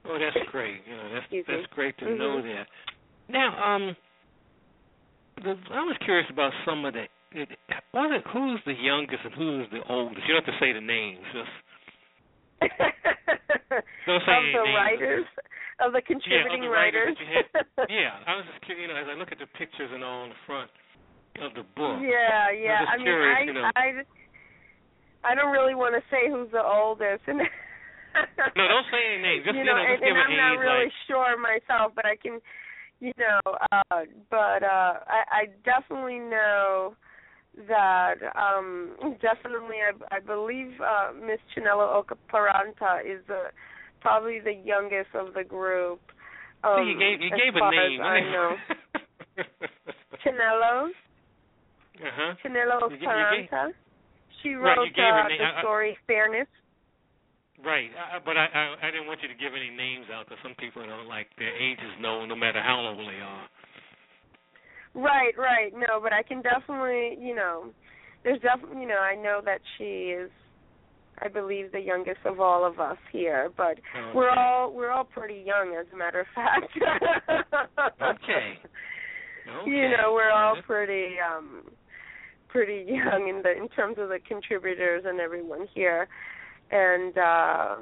Oh, that's great. You know, that's Excuse me. that's great to Mhm. know that. Now, um, the, I was curious about some of the. It, what who's the youngest and who's the oldest? You don't have to say the names. Just Don't say of the names. writers, of the yeah, contributing of the writers writers. yeah, I was just curious. You know, as I look at the pictures and all on the front of the book. Yeah, yeah. just I mean, curious, I, you know. I, I don't really want to say who's the oldest, and No, don't say any names. Just you you know, know, and, and I'm not age, really like, sure myself, but I can, you know, uh, but uh, I, I definitely know that um definitely I, I believe uh, Miss Chinelo Okparanta is the probably the youngest of the group. Um, See, you gave you gave a name. As I know. Chinelo, uh huh. Chinelo You gave- you gave- Okparanta. She wrote gave uh, name. the I- I- story Fairness. Right, I, I- but I, I I didn't want you to give any names out because some people don't like their ages known, no matter how old they are. Right, right. No, but I can definitely, you know, there's definitely, you know, I know that she is, I believe, the youngest of all of us here. But Okay. we're all we're all pretty young, as a matter of fact. Okay. Okay. You know, we're all pretty um pretty young in the in terms of the contributors and everyone here, and uh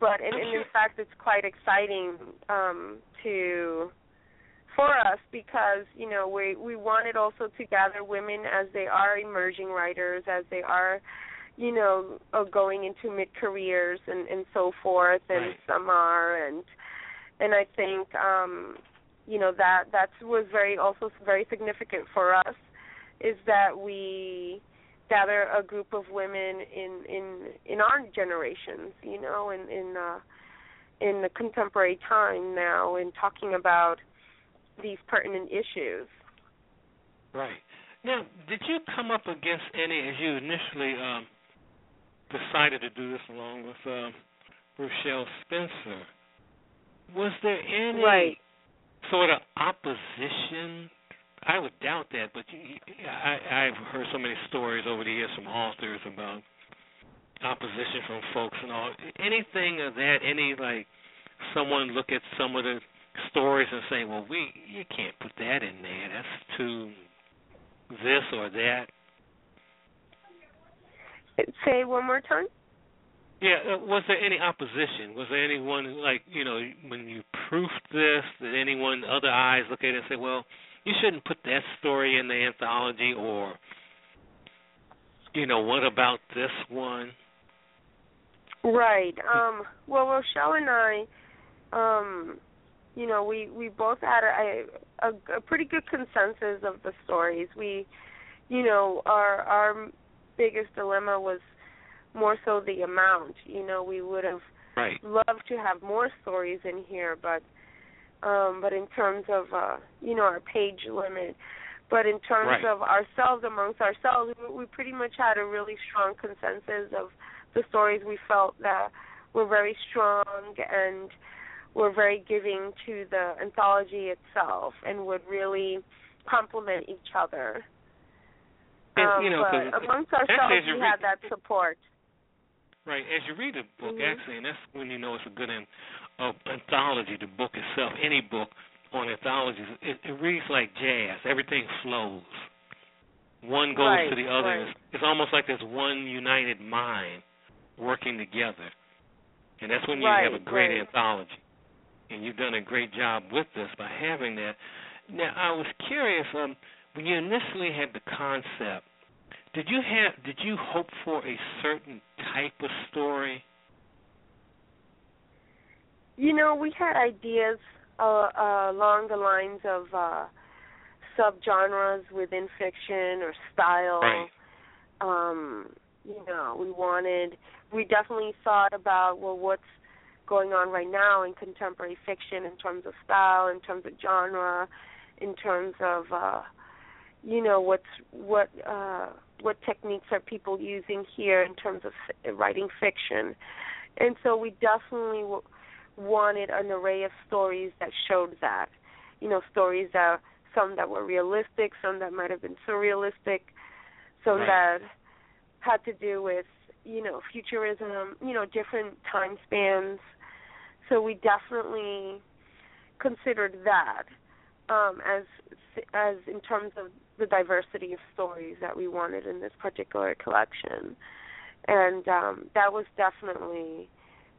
but and, and in fact, it's quite exciting um to for us because you know we we wanted also to gather women as they are emerging writers as they are you know uh, going into mid careers and and so forth and Right. some are and and I think um you know that that was very also very significant for us is that we gather a group of women in in in our generations you know in in uh in the contemporary time now in talking about these pertinent issues. Right. Now, did you come up against any as you initially um, decided to do this along with um, Rochelle Spencer? Was there any Right. sort of opposition? I would doubt that, but you, I, I've heard so many stories over the years from authors about opposition from folks and all. Anything of that? Any like someone look at some of the stories and say, "Well, we you can't put that in there. That's too this or that." Say one more time. Yeah, uh, was there any opposition? Was there anyone who, like you know when you proofed this? Did anyone other eyes look at it and say, "Well, you shouldn't put that story in the anthology," or you know, what about this one? Right. Um well Rochelle and I um you know, we we both had a, a a pretty good consensus of the stories. We you know, our our biggest dilemma was more so the amount. You know, we would have Right. loved to have more stories in here, but um but in terms of uh you know, our page limit but in terms Right. of ourselves amongst ourselves, we, we pretty much had a really strong consensus of the stories we felt that were very strong and were very giving to the anthology itself and would really complement each other. And, um, you know, but amongst ourselves, we had that support. Right. As you read a book, Mhm. actually, and that's when you know it's a good an, uh, anthology. The book itself, any book on anthologies, it, it reads like jazz. Everything flows. One goes right, to the other. Right. It's, it's almost like there's one united mind working together, and that's when you right, have a great anthology. And you've done a great job with this by having that. Now, I was curious. Um, when you initially had the concept, did you have did you hope for a certain type of story? You know, we had ideas uh, uh, along the lines of uh, subgenres within fiction or style. Right. Um, you know, we wanted. We definitely thought about well, what's going on right now in contemporary fiction in terms of style, in terms of genre, in terms of uh, you know what's what uh, what techniques are people using here in terms of f- writing fiction, and so we definitely w- wanted an array of stories that showed that, you know, stories that some that were realistic, some that might have been surrealistic, some Right. that had to do with you know futurism, you know, different time spans. So we definitely considered that um, as as in terms of the diversity of stories that we wanted in this particular collection, and um, that was definitely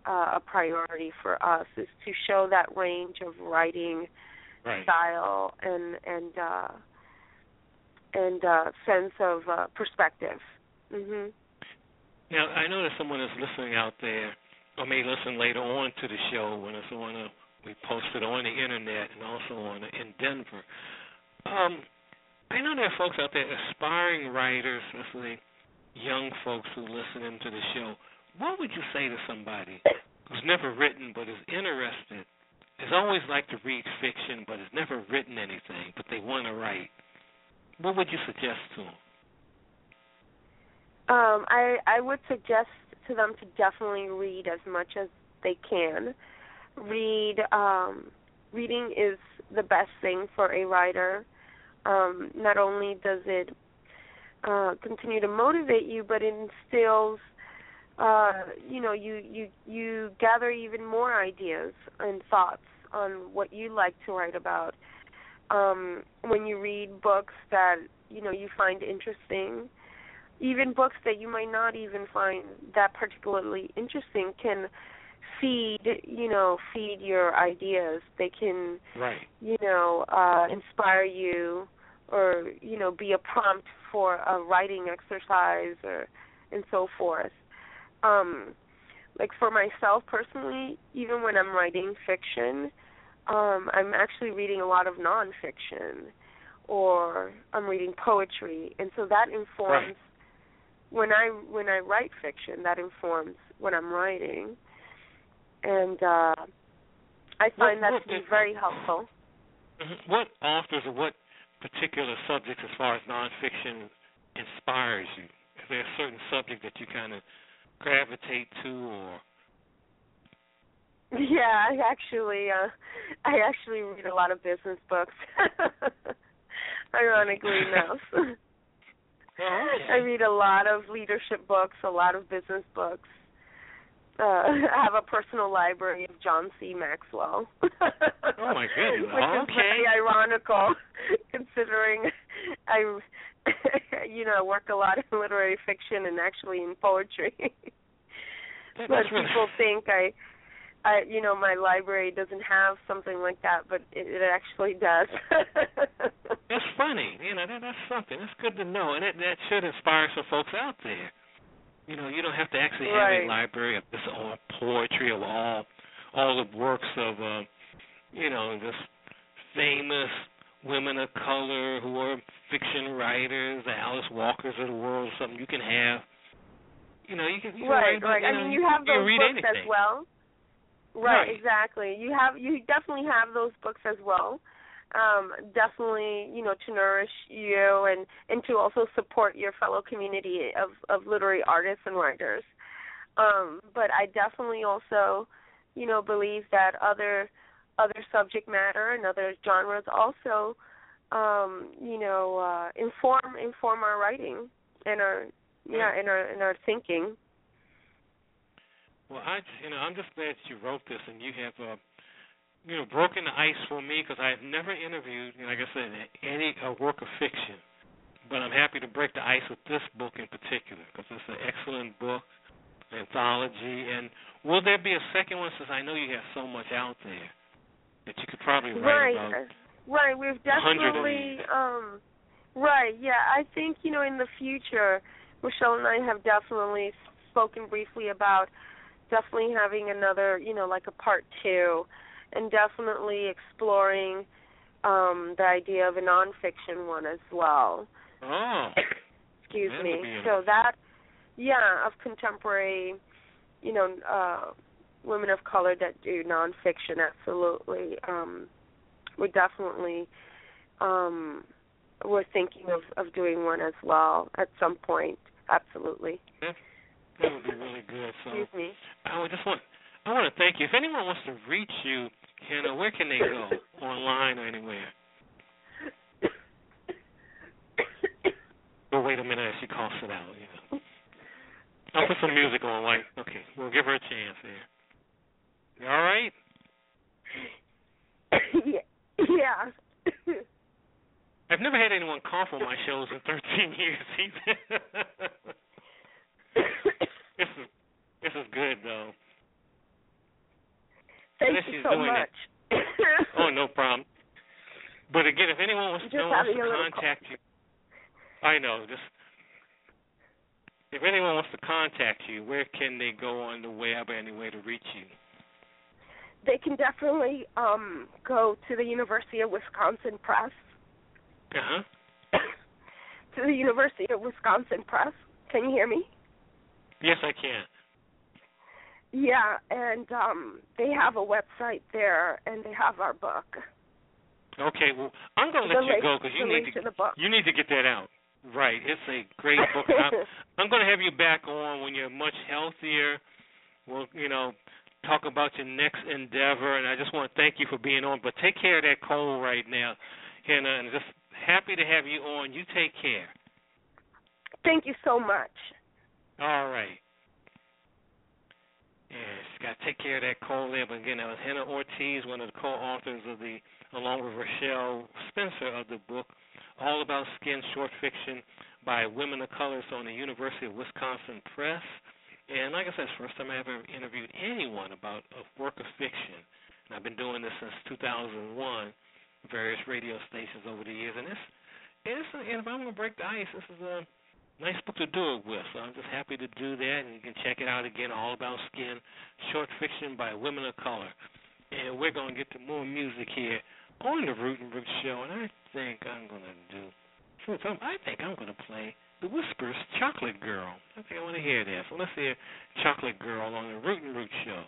uh, a priority for us is to show that range of writing Right. style and and uh, and uh, sense of uh, perspective. hmm Now, I know that someone is listening out there, or may listen later on to the show when it's on a, we post it on the internet and also on in Denver. Um, I know there are folks out there, aspiring writers, especially young folks who listen into the show. What would you say to somebody who's never written but is interested, has always liked to read fiction but has never written anything, but they want to write? What would you suggest to them? Um, I I would suggest to them to definitely read as much as they can. Read um, reading is the best thing for a writer. Um, not only does it uh, continue to motivate you, but it instills uh, you know you you you gather even more ideas and thoughts on what you like to write about. Um, when you read books that you know you find interesting, even books that you might not even find that particularly interesting can feed you know feed your ideas they can Right. you know uh inspire you or you know be a prompt for a writing exercise or and so forth um like for myself personally even when i'm writing fiction um i'm actually reading a lot of nonfiction or i'm reading poetry and so that informs Right. When I when I write fiction, that informs what I'm writing, and uh, I find What- that what to be very helpful. Mhm. What authors or what particular subjects, as far as nonfiction, inspires you? Is there a certain subject that you kind of gravitate to, or Yeah, I actually uh, I actually read a lot of business books. Ironically enough. I read a lot of leadership books, a lot of business books. Uh, I have a personal library of John C. Maxwell. Oh, my goodness. Which is Okay. very ironical, considering I, you know, work a lot in literary fiction and actually in poetry. But people think I, I, you know, my library doesn't have something like that, but it, it actually does. That's funny. You know, that, that's something. That's good to know, and that that should inspire some folks out there. You know, you don't have to actually have Right. a library of this all poetry of all all the works of uh, you know, just famous women of color who are fiction writers, the Alice Walkers of the world, or something you can have. You know, you can you can right, write, right. You I mean, you, you have can those books anything. as well. Right, Right. exactly. You have you definitely have those books as well. Um, definitely, you know, to nourish you and and to also support your fellow community of of literary artists and writers. Um, but I definitely also, you know, believe that other other subject matter and other genres also, um, you know, uh, inform inform our writing and our yeah and our and our thinking. Well, I, you know, I'm just glad that you wrote this and you have, uh, you know, broken the ice for me because I have never interviewed, you know, like I said, any a work of fiction but I'm happy to break the ice with this book in particular because it's an excellent book, anthology. And will there be a second one? Since I know you have so much out there that you could probably write right. about. Right, we've definitely um right, yeah. I think, you know, in the future Rochelle and I have definitely spoken briefly about definitely having another, you know, like a part two and definitely exploring um the idea of a nonfiction one as well. Oh. Excuse me. So that yeah, of contemporary, you know, uh women of color that do nonfiction absolutely. Um we definitely um we're thinking of of doing one as well at some point. Absolutely. That, that would be really good. So Excuse me. I would just want I want to thank you. If anyone wants to reach you, Hannah, where can they go? Online or anywhere? Well, wait a minute as she coughs it out. You know. I'll put some music on. Like, okay, we'll give her a chance here. You all right? yeah. yeah. I've never had anyone cough on my shows in 13 years either. this is this is good though. Thank Unless you so doing it. much. Oh, no problem. But again, if anyone wants, no wants to contact you, I know. Just if anyone wants to contact you, where can they go on the web or anywhere to reach you? they can definitely um go to the University of Wisconsin Press. Uh huh. to the University of Wisconsin Press. Can you hear me? Yes, I can. Yeah, and um they have a website there and they have our book. Okay, well, I'm going to The let you link- go because you need to to the book. you need to get that out. Right, it's a great book. I'm, I'm going to have you back on when you're much healthier. We'll, you know, talk about your next endeavor, and I just want to thank you for being on. But take care of that cold right now, Hannah, and just happy to have you on. You take care. Thank you so much. All right. Yes, got to take care of that cold there. But again, that was Hannah Ortiz, one of the co-authors of the, along with Rochelle Spencer, of the book All About Skin short fiction by women of color. It's on the University of Wisconsin Press. And like I said, it's the first time I ever interviewed anyone about a work of fiction. And I've been doing this since 2001, various radio stations over the years. And it's, it's and if I'm going to break the ice, this is a nice book to do it with. So I'm just happy to do that, and you can check it out again. All about skin, short fiction by women of color. And we're gonna get to more music here on the Root and Root Show, and I think I'm gonna do. I think I'm gonna play the Whispers, Chocolate Girl. I think I want to hear that. So let's hear Chocolate Girl on the Root and Root Show.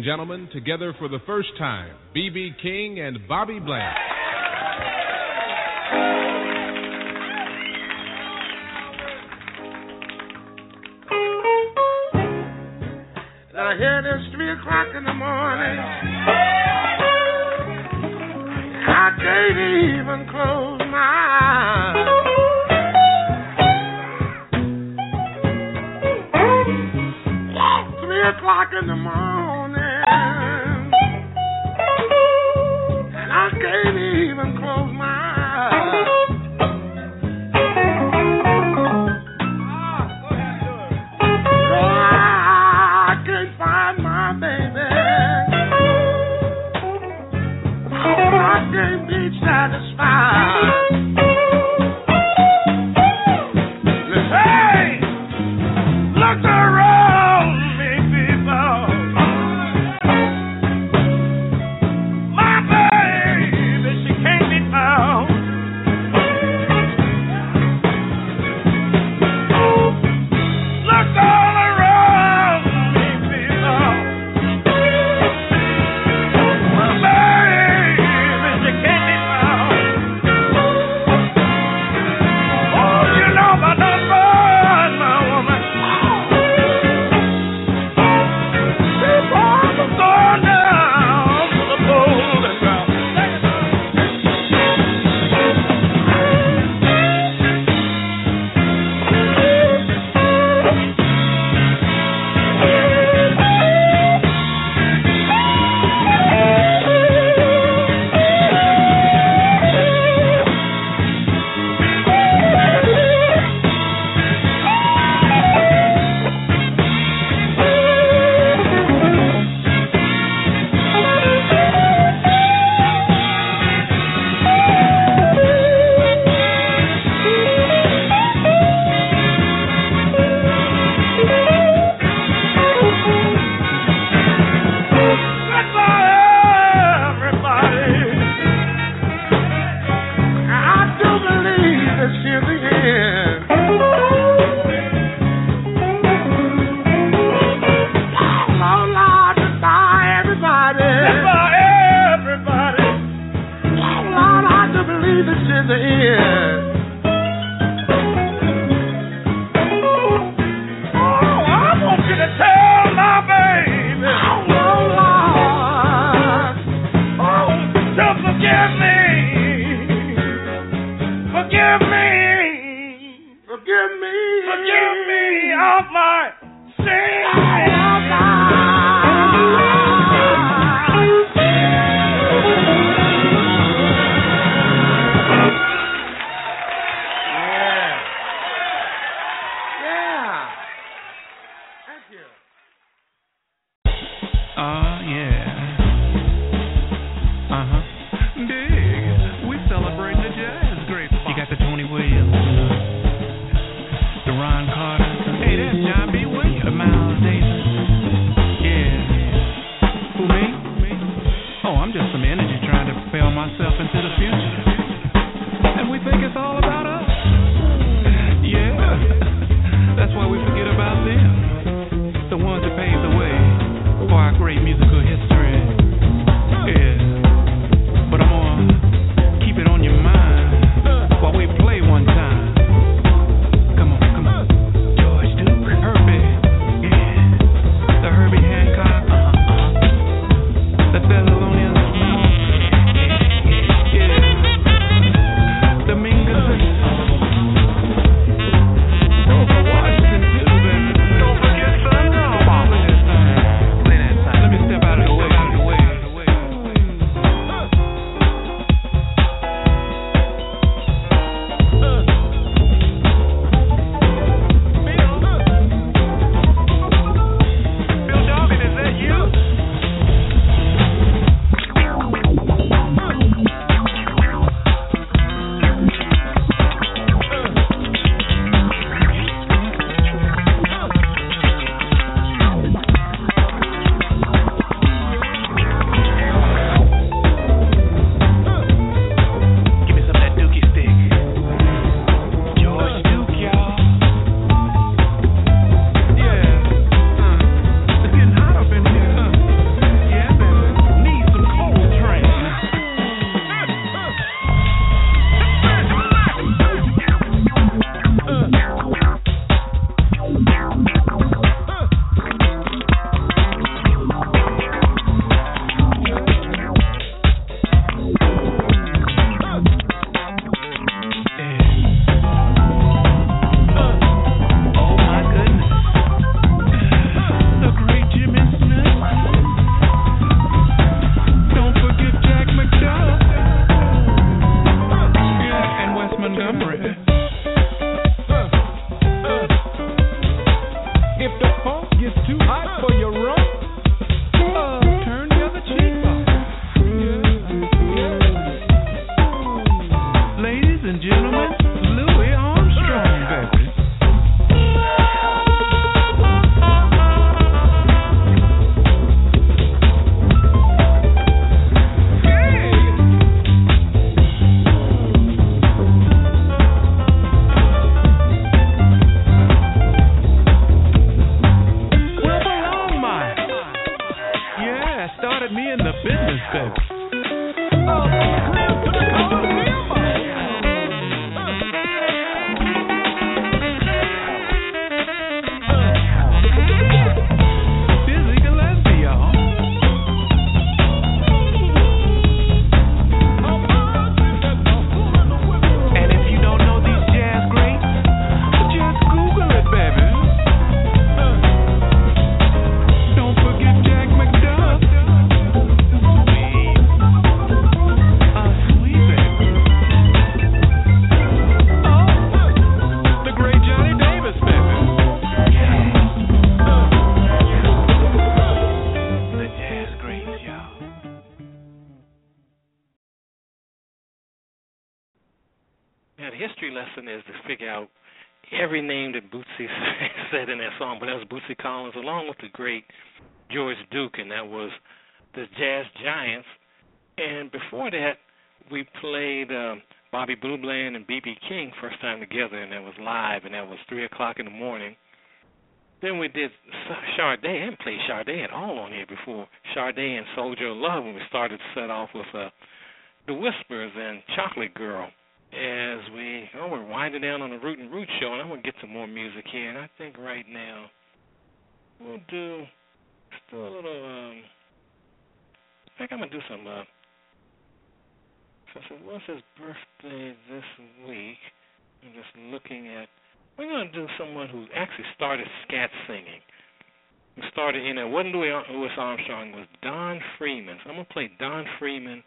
and gentlemen, together for the first time, B.B. King and Bobby Bland. I hear it's three o'clock in the morning. I can't even close my eyes. Three o'clock in the morning. Lesson is to figure out every name that Bootsy said in that song. But that was Bootsy Collins, along with the great George Duke, and that was the Jazz Giants. And before that, we played um, Bobby Blue Bland and BB King first time together, and that was live, and that was three o'clock in the morning. Then we did Sade. I haven't played Sade at all on here before. Sade and Soldier Love when we started to set off with uh, The Whispers and Chocolate Girl. As we, oh, we're winding down on the Root and Root show, and I'm to get some more music here. And I think right now we'll do, let's a little, um, I think I'm going to do some, uh, since it was his birthday this week, I'm just looking at we're going to do someone who actually started scat singing. Who started, you know, wasn't Louis, Louis Armstrong, it was Don Redman. So I'm going to play Don Redman.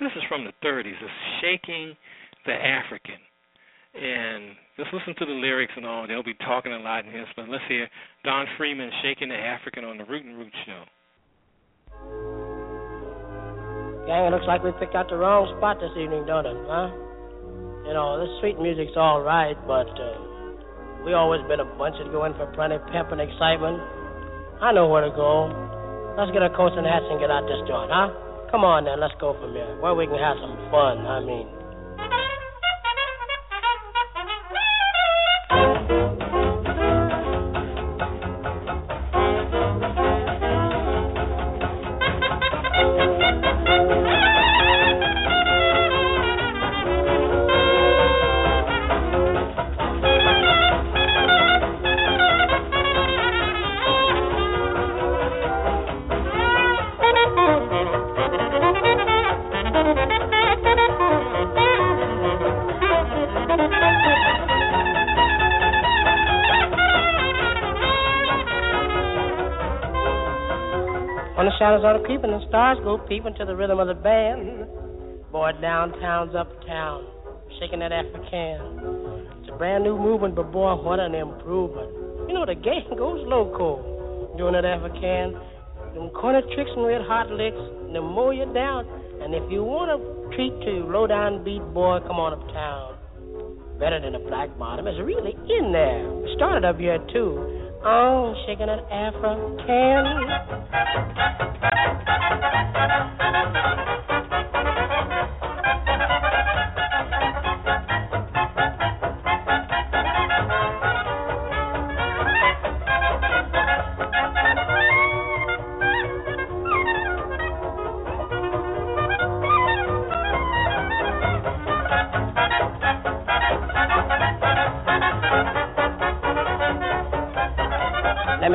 This is from the 30s. It's Shaking the African. And just listen to the lyrics and all. They'll be talking a lot in this, but let's hear Don Redman shaking the African on the Root and Root show. Gang, it looks like we picked out the wrong spot this evening, don't it, huh? You know, this sweet music's all right, but uh, we always been a bunch that go in for plenty pep and excitement. I know where to go. Let's get our coats and hats and get out this joint, huh? Come on then, let's go from here. Where we can have some fun, I mean. Shadows are creeping, the stars go peeping to the rhythm of the band. Boy, downtown's uptown, shaking that African. It's a brand new movement, but boy, what an improvement. You know, the gang goes loco doing that African. Them corner tricks and red hot licks, they more you down. And if you want a treat to low down beat, boy, come on uptown. Better than a black bottom. It's really in there. Started up here, too. Oh, shaking an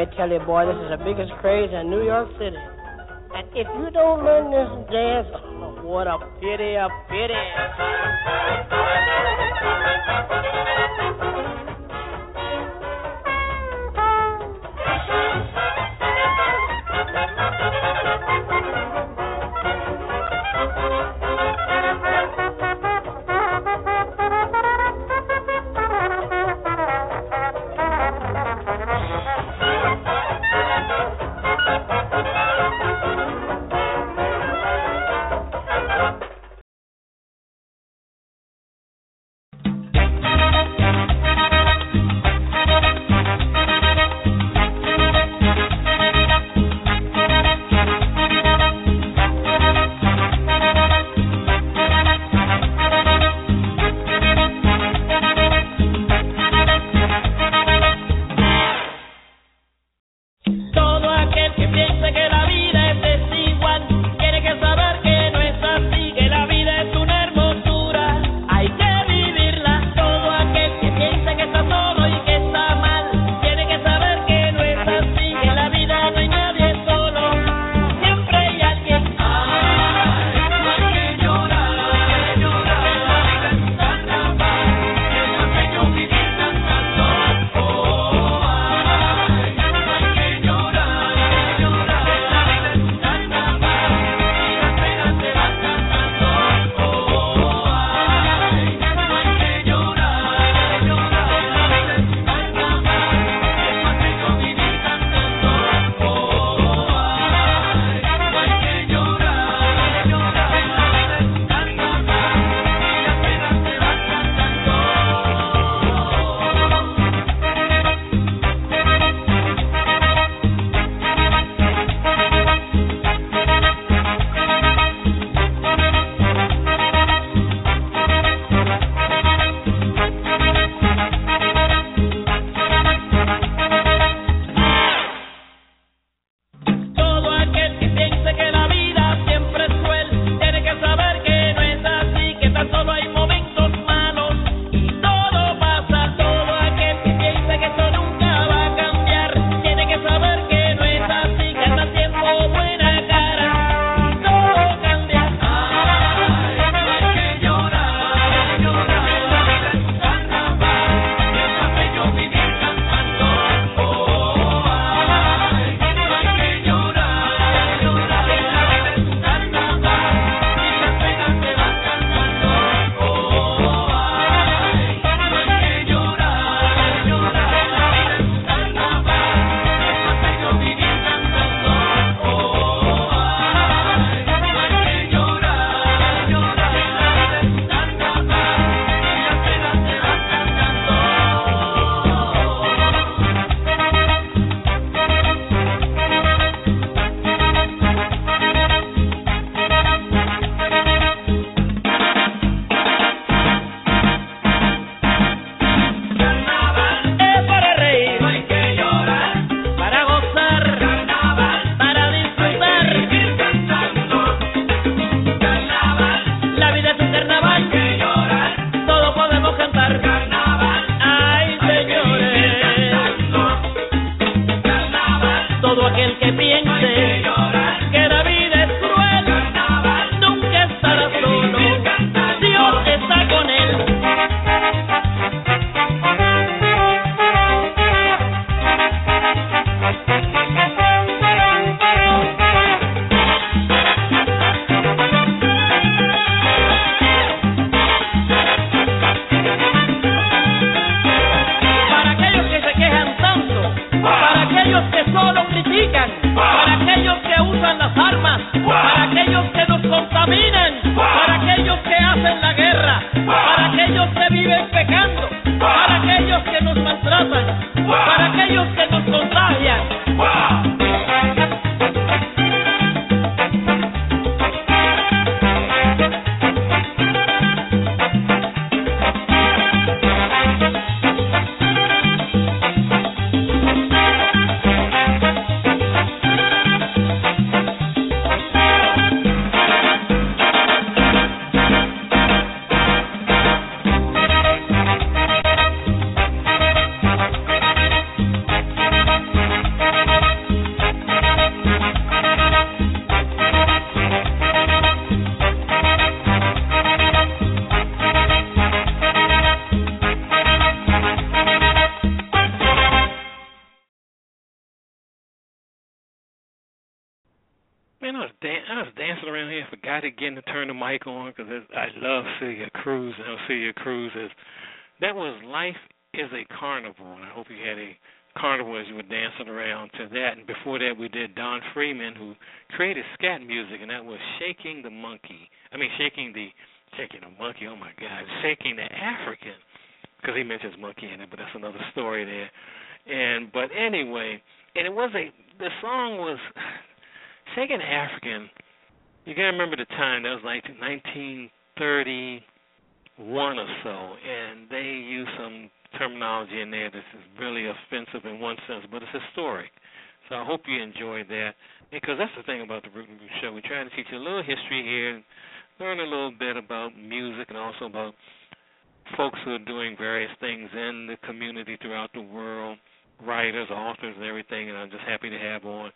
African. tell you, boy, this is the biggest craze in New York City. And if you don't learn this dance, oh, what a pity, a pity. About music, and also about folks who are doing various things in the community throughout the world, writers, authors, and everything. And I'm just happy to have on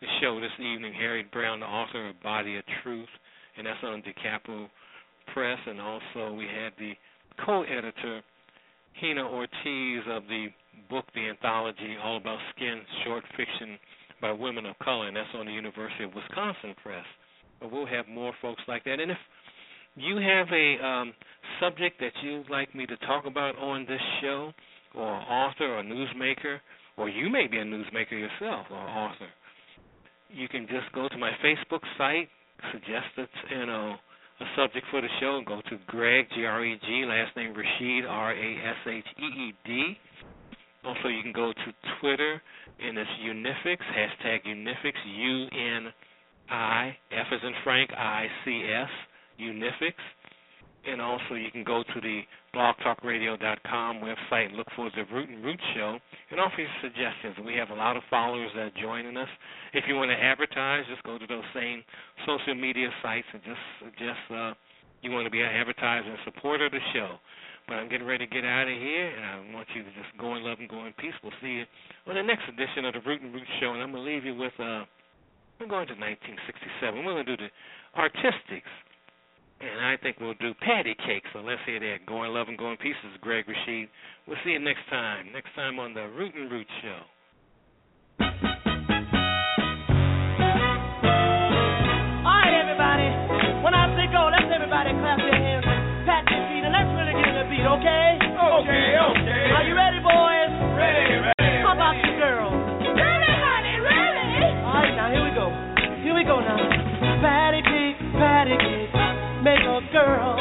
the show this evening Harriet Brown, the author of Body of Truth, and that's on Da Capo Press. And also we had the co-editor Jina Ortiz of the book, the anthology All About Skin, short fiction by women of color, and that's on the University of Wisconsin Press. But we'll have more folks like that. And if you have a um, subject that you'd like me to talk about on this show, or author or newsmaker, or you may be a newsmaker yourself or author, you can just go to my Facebook site, suggest it, you know, a subject for the show, and go to Greg G R E G, last name Rasheed R A S H E E D. Also, you can go to Twitter, and it's Unifix hashtag Unifix U N I F as in Frank I C S Unifix. And also, you can go to the blogtalkradio.com website and look for the Root and Root Show and offer your suggestions. We have a lot of followers that are joining us. If you want to advertise, just go to those same social media sites and just suggest uh, you want to be an advertiser and supporter of the show. But I'm getting ready to get out of here, and I want you to just go in love and go in peace. We'll see you on the next edition of the Root and Root Show, and I'm going to leave you with, we're going to 1967. We're going to do the artistics and I think we'll do patty cake. So let's hear that. Going in love and go in peace. This is Greg Rasheed. We'll see you next time. Next time on the Root and Root Show. Girl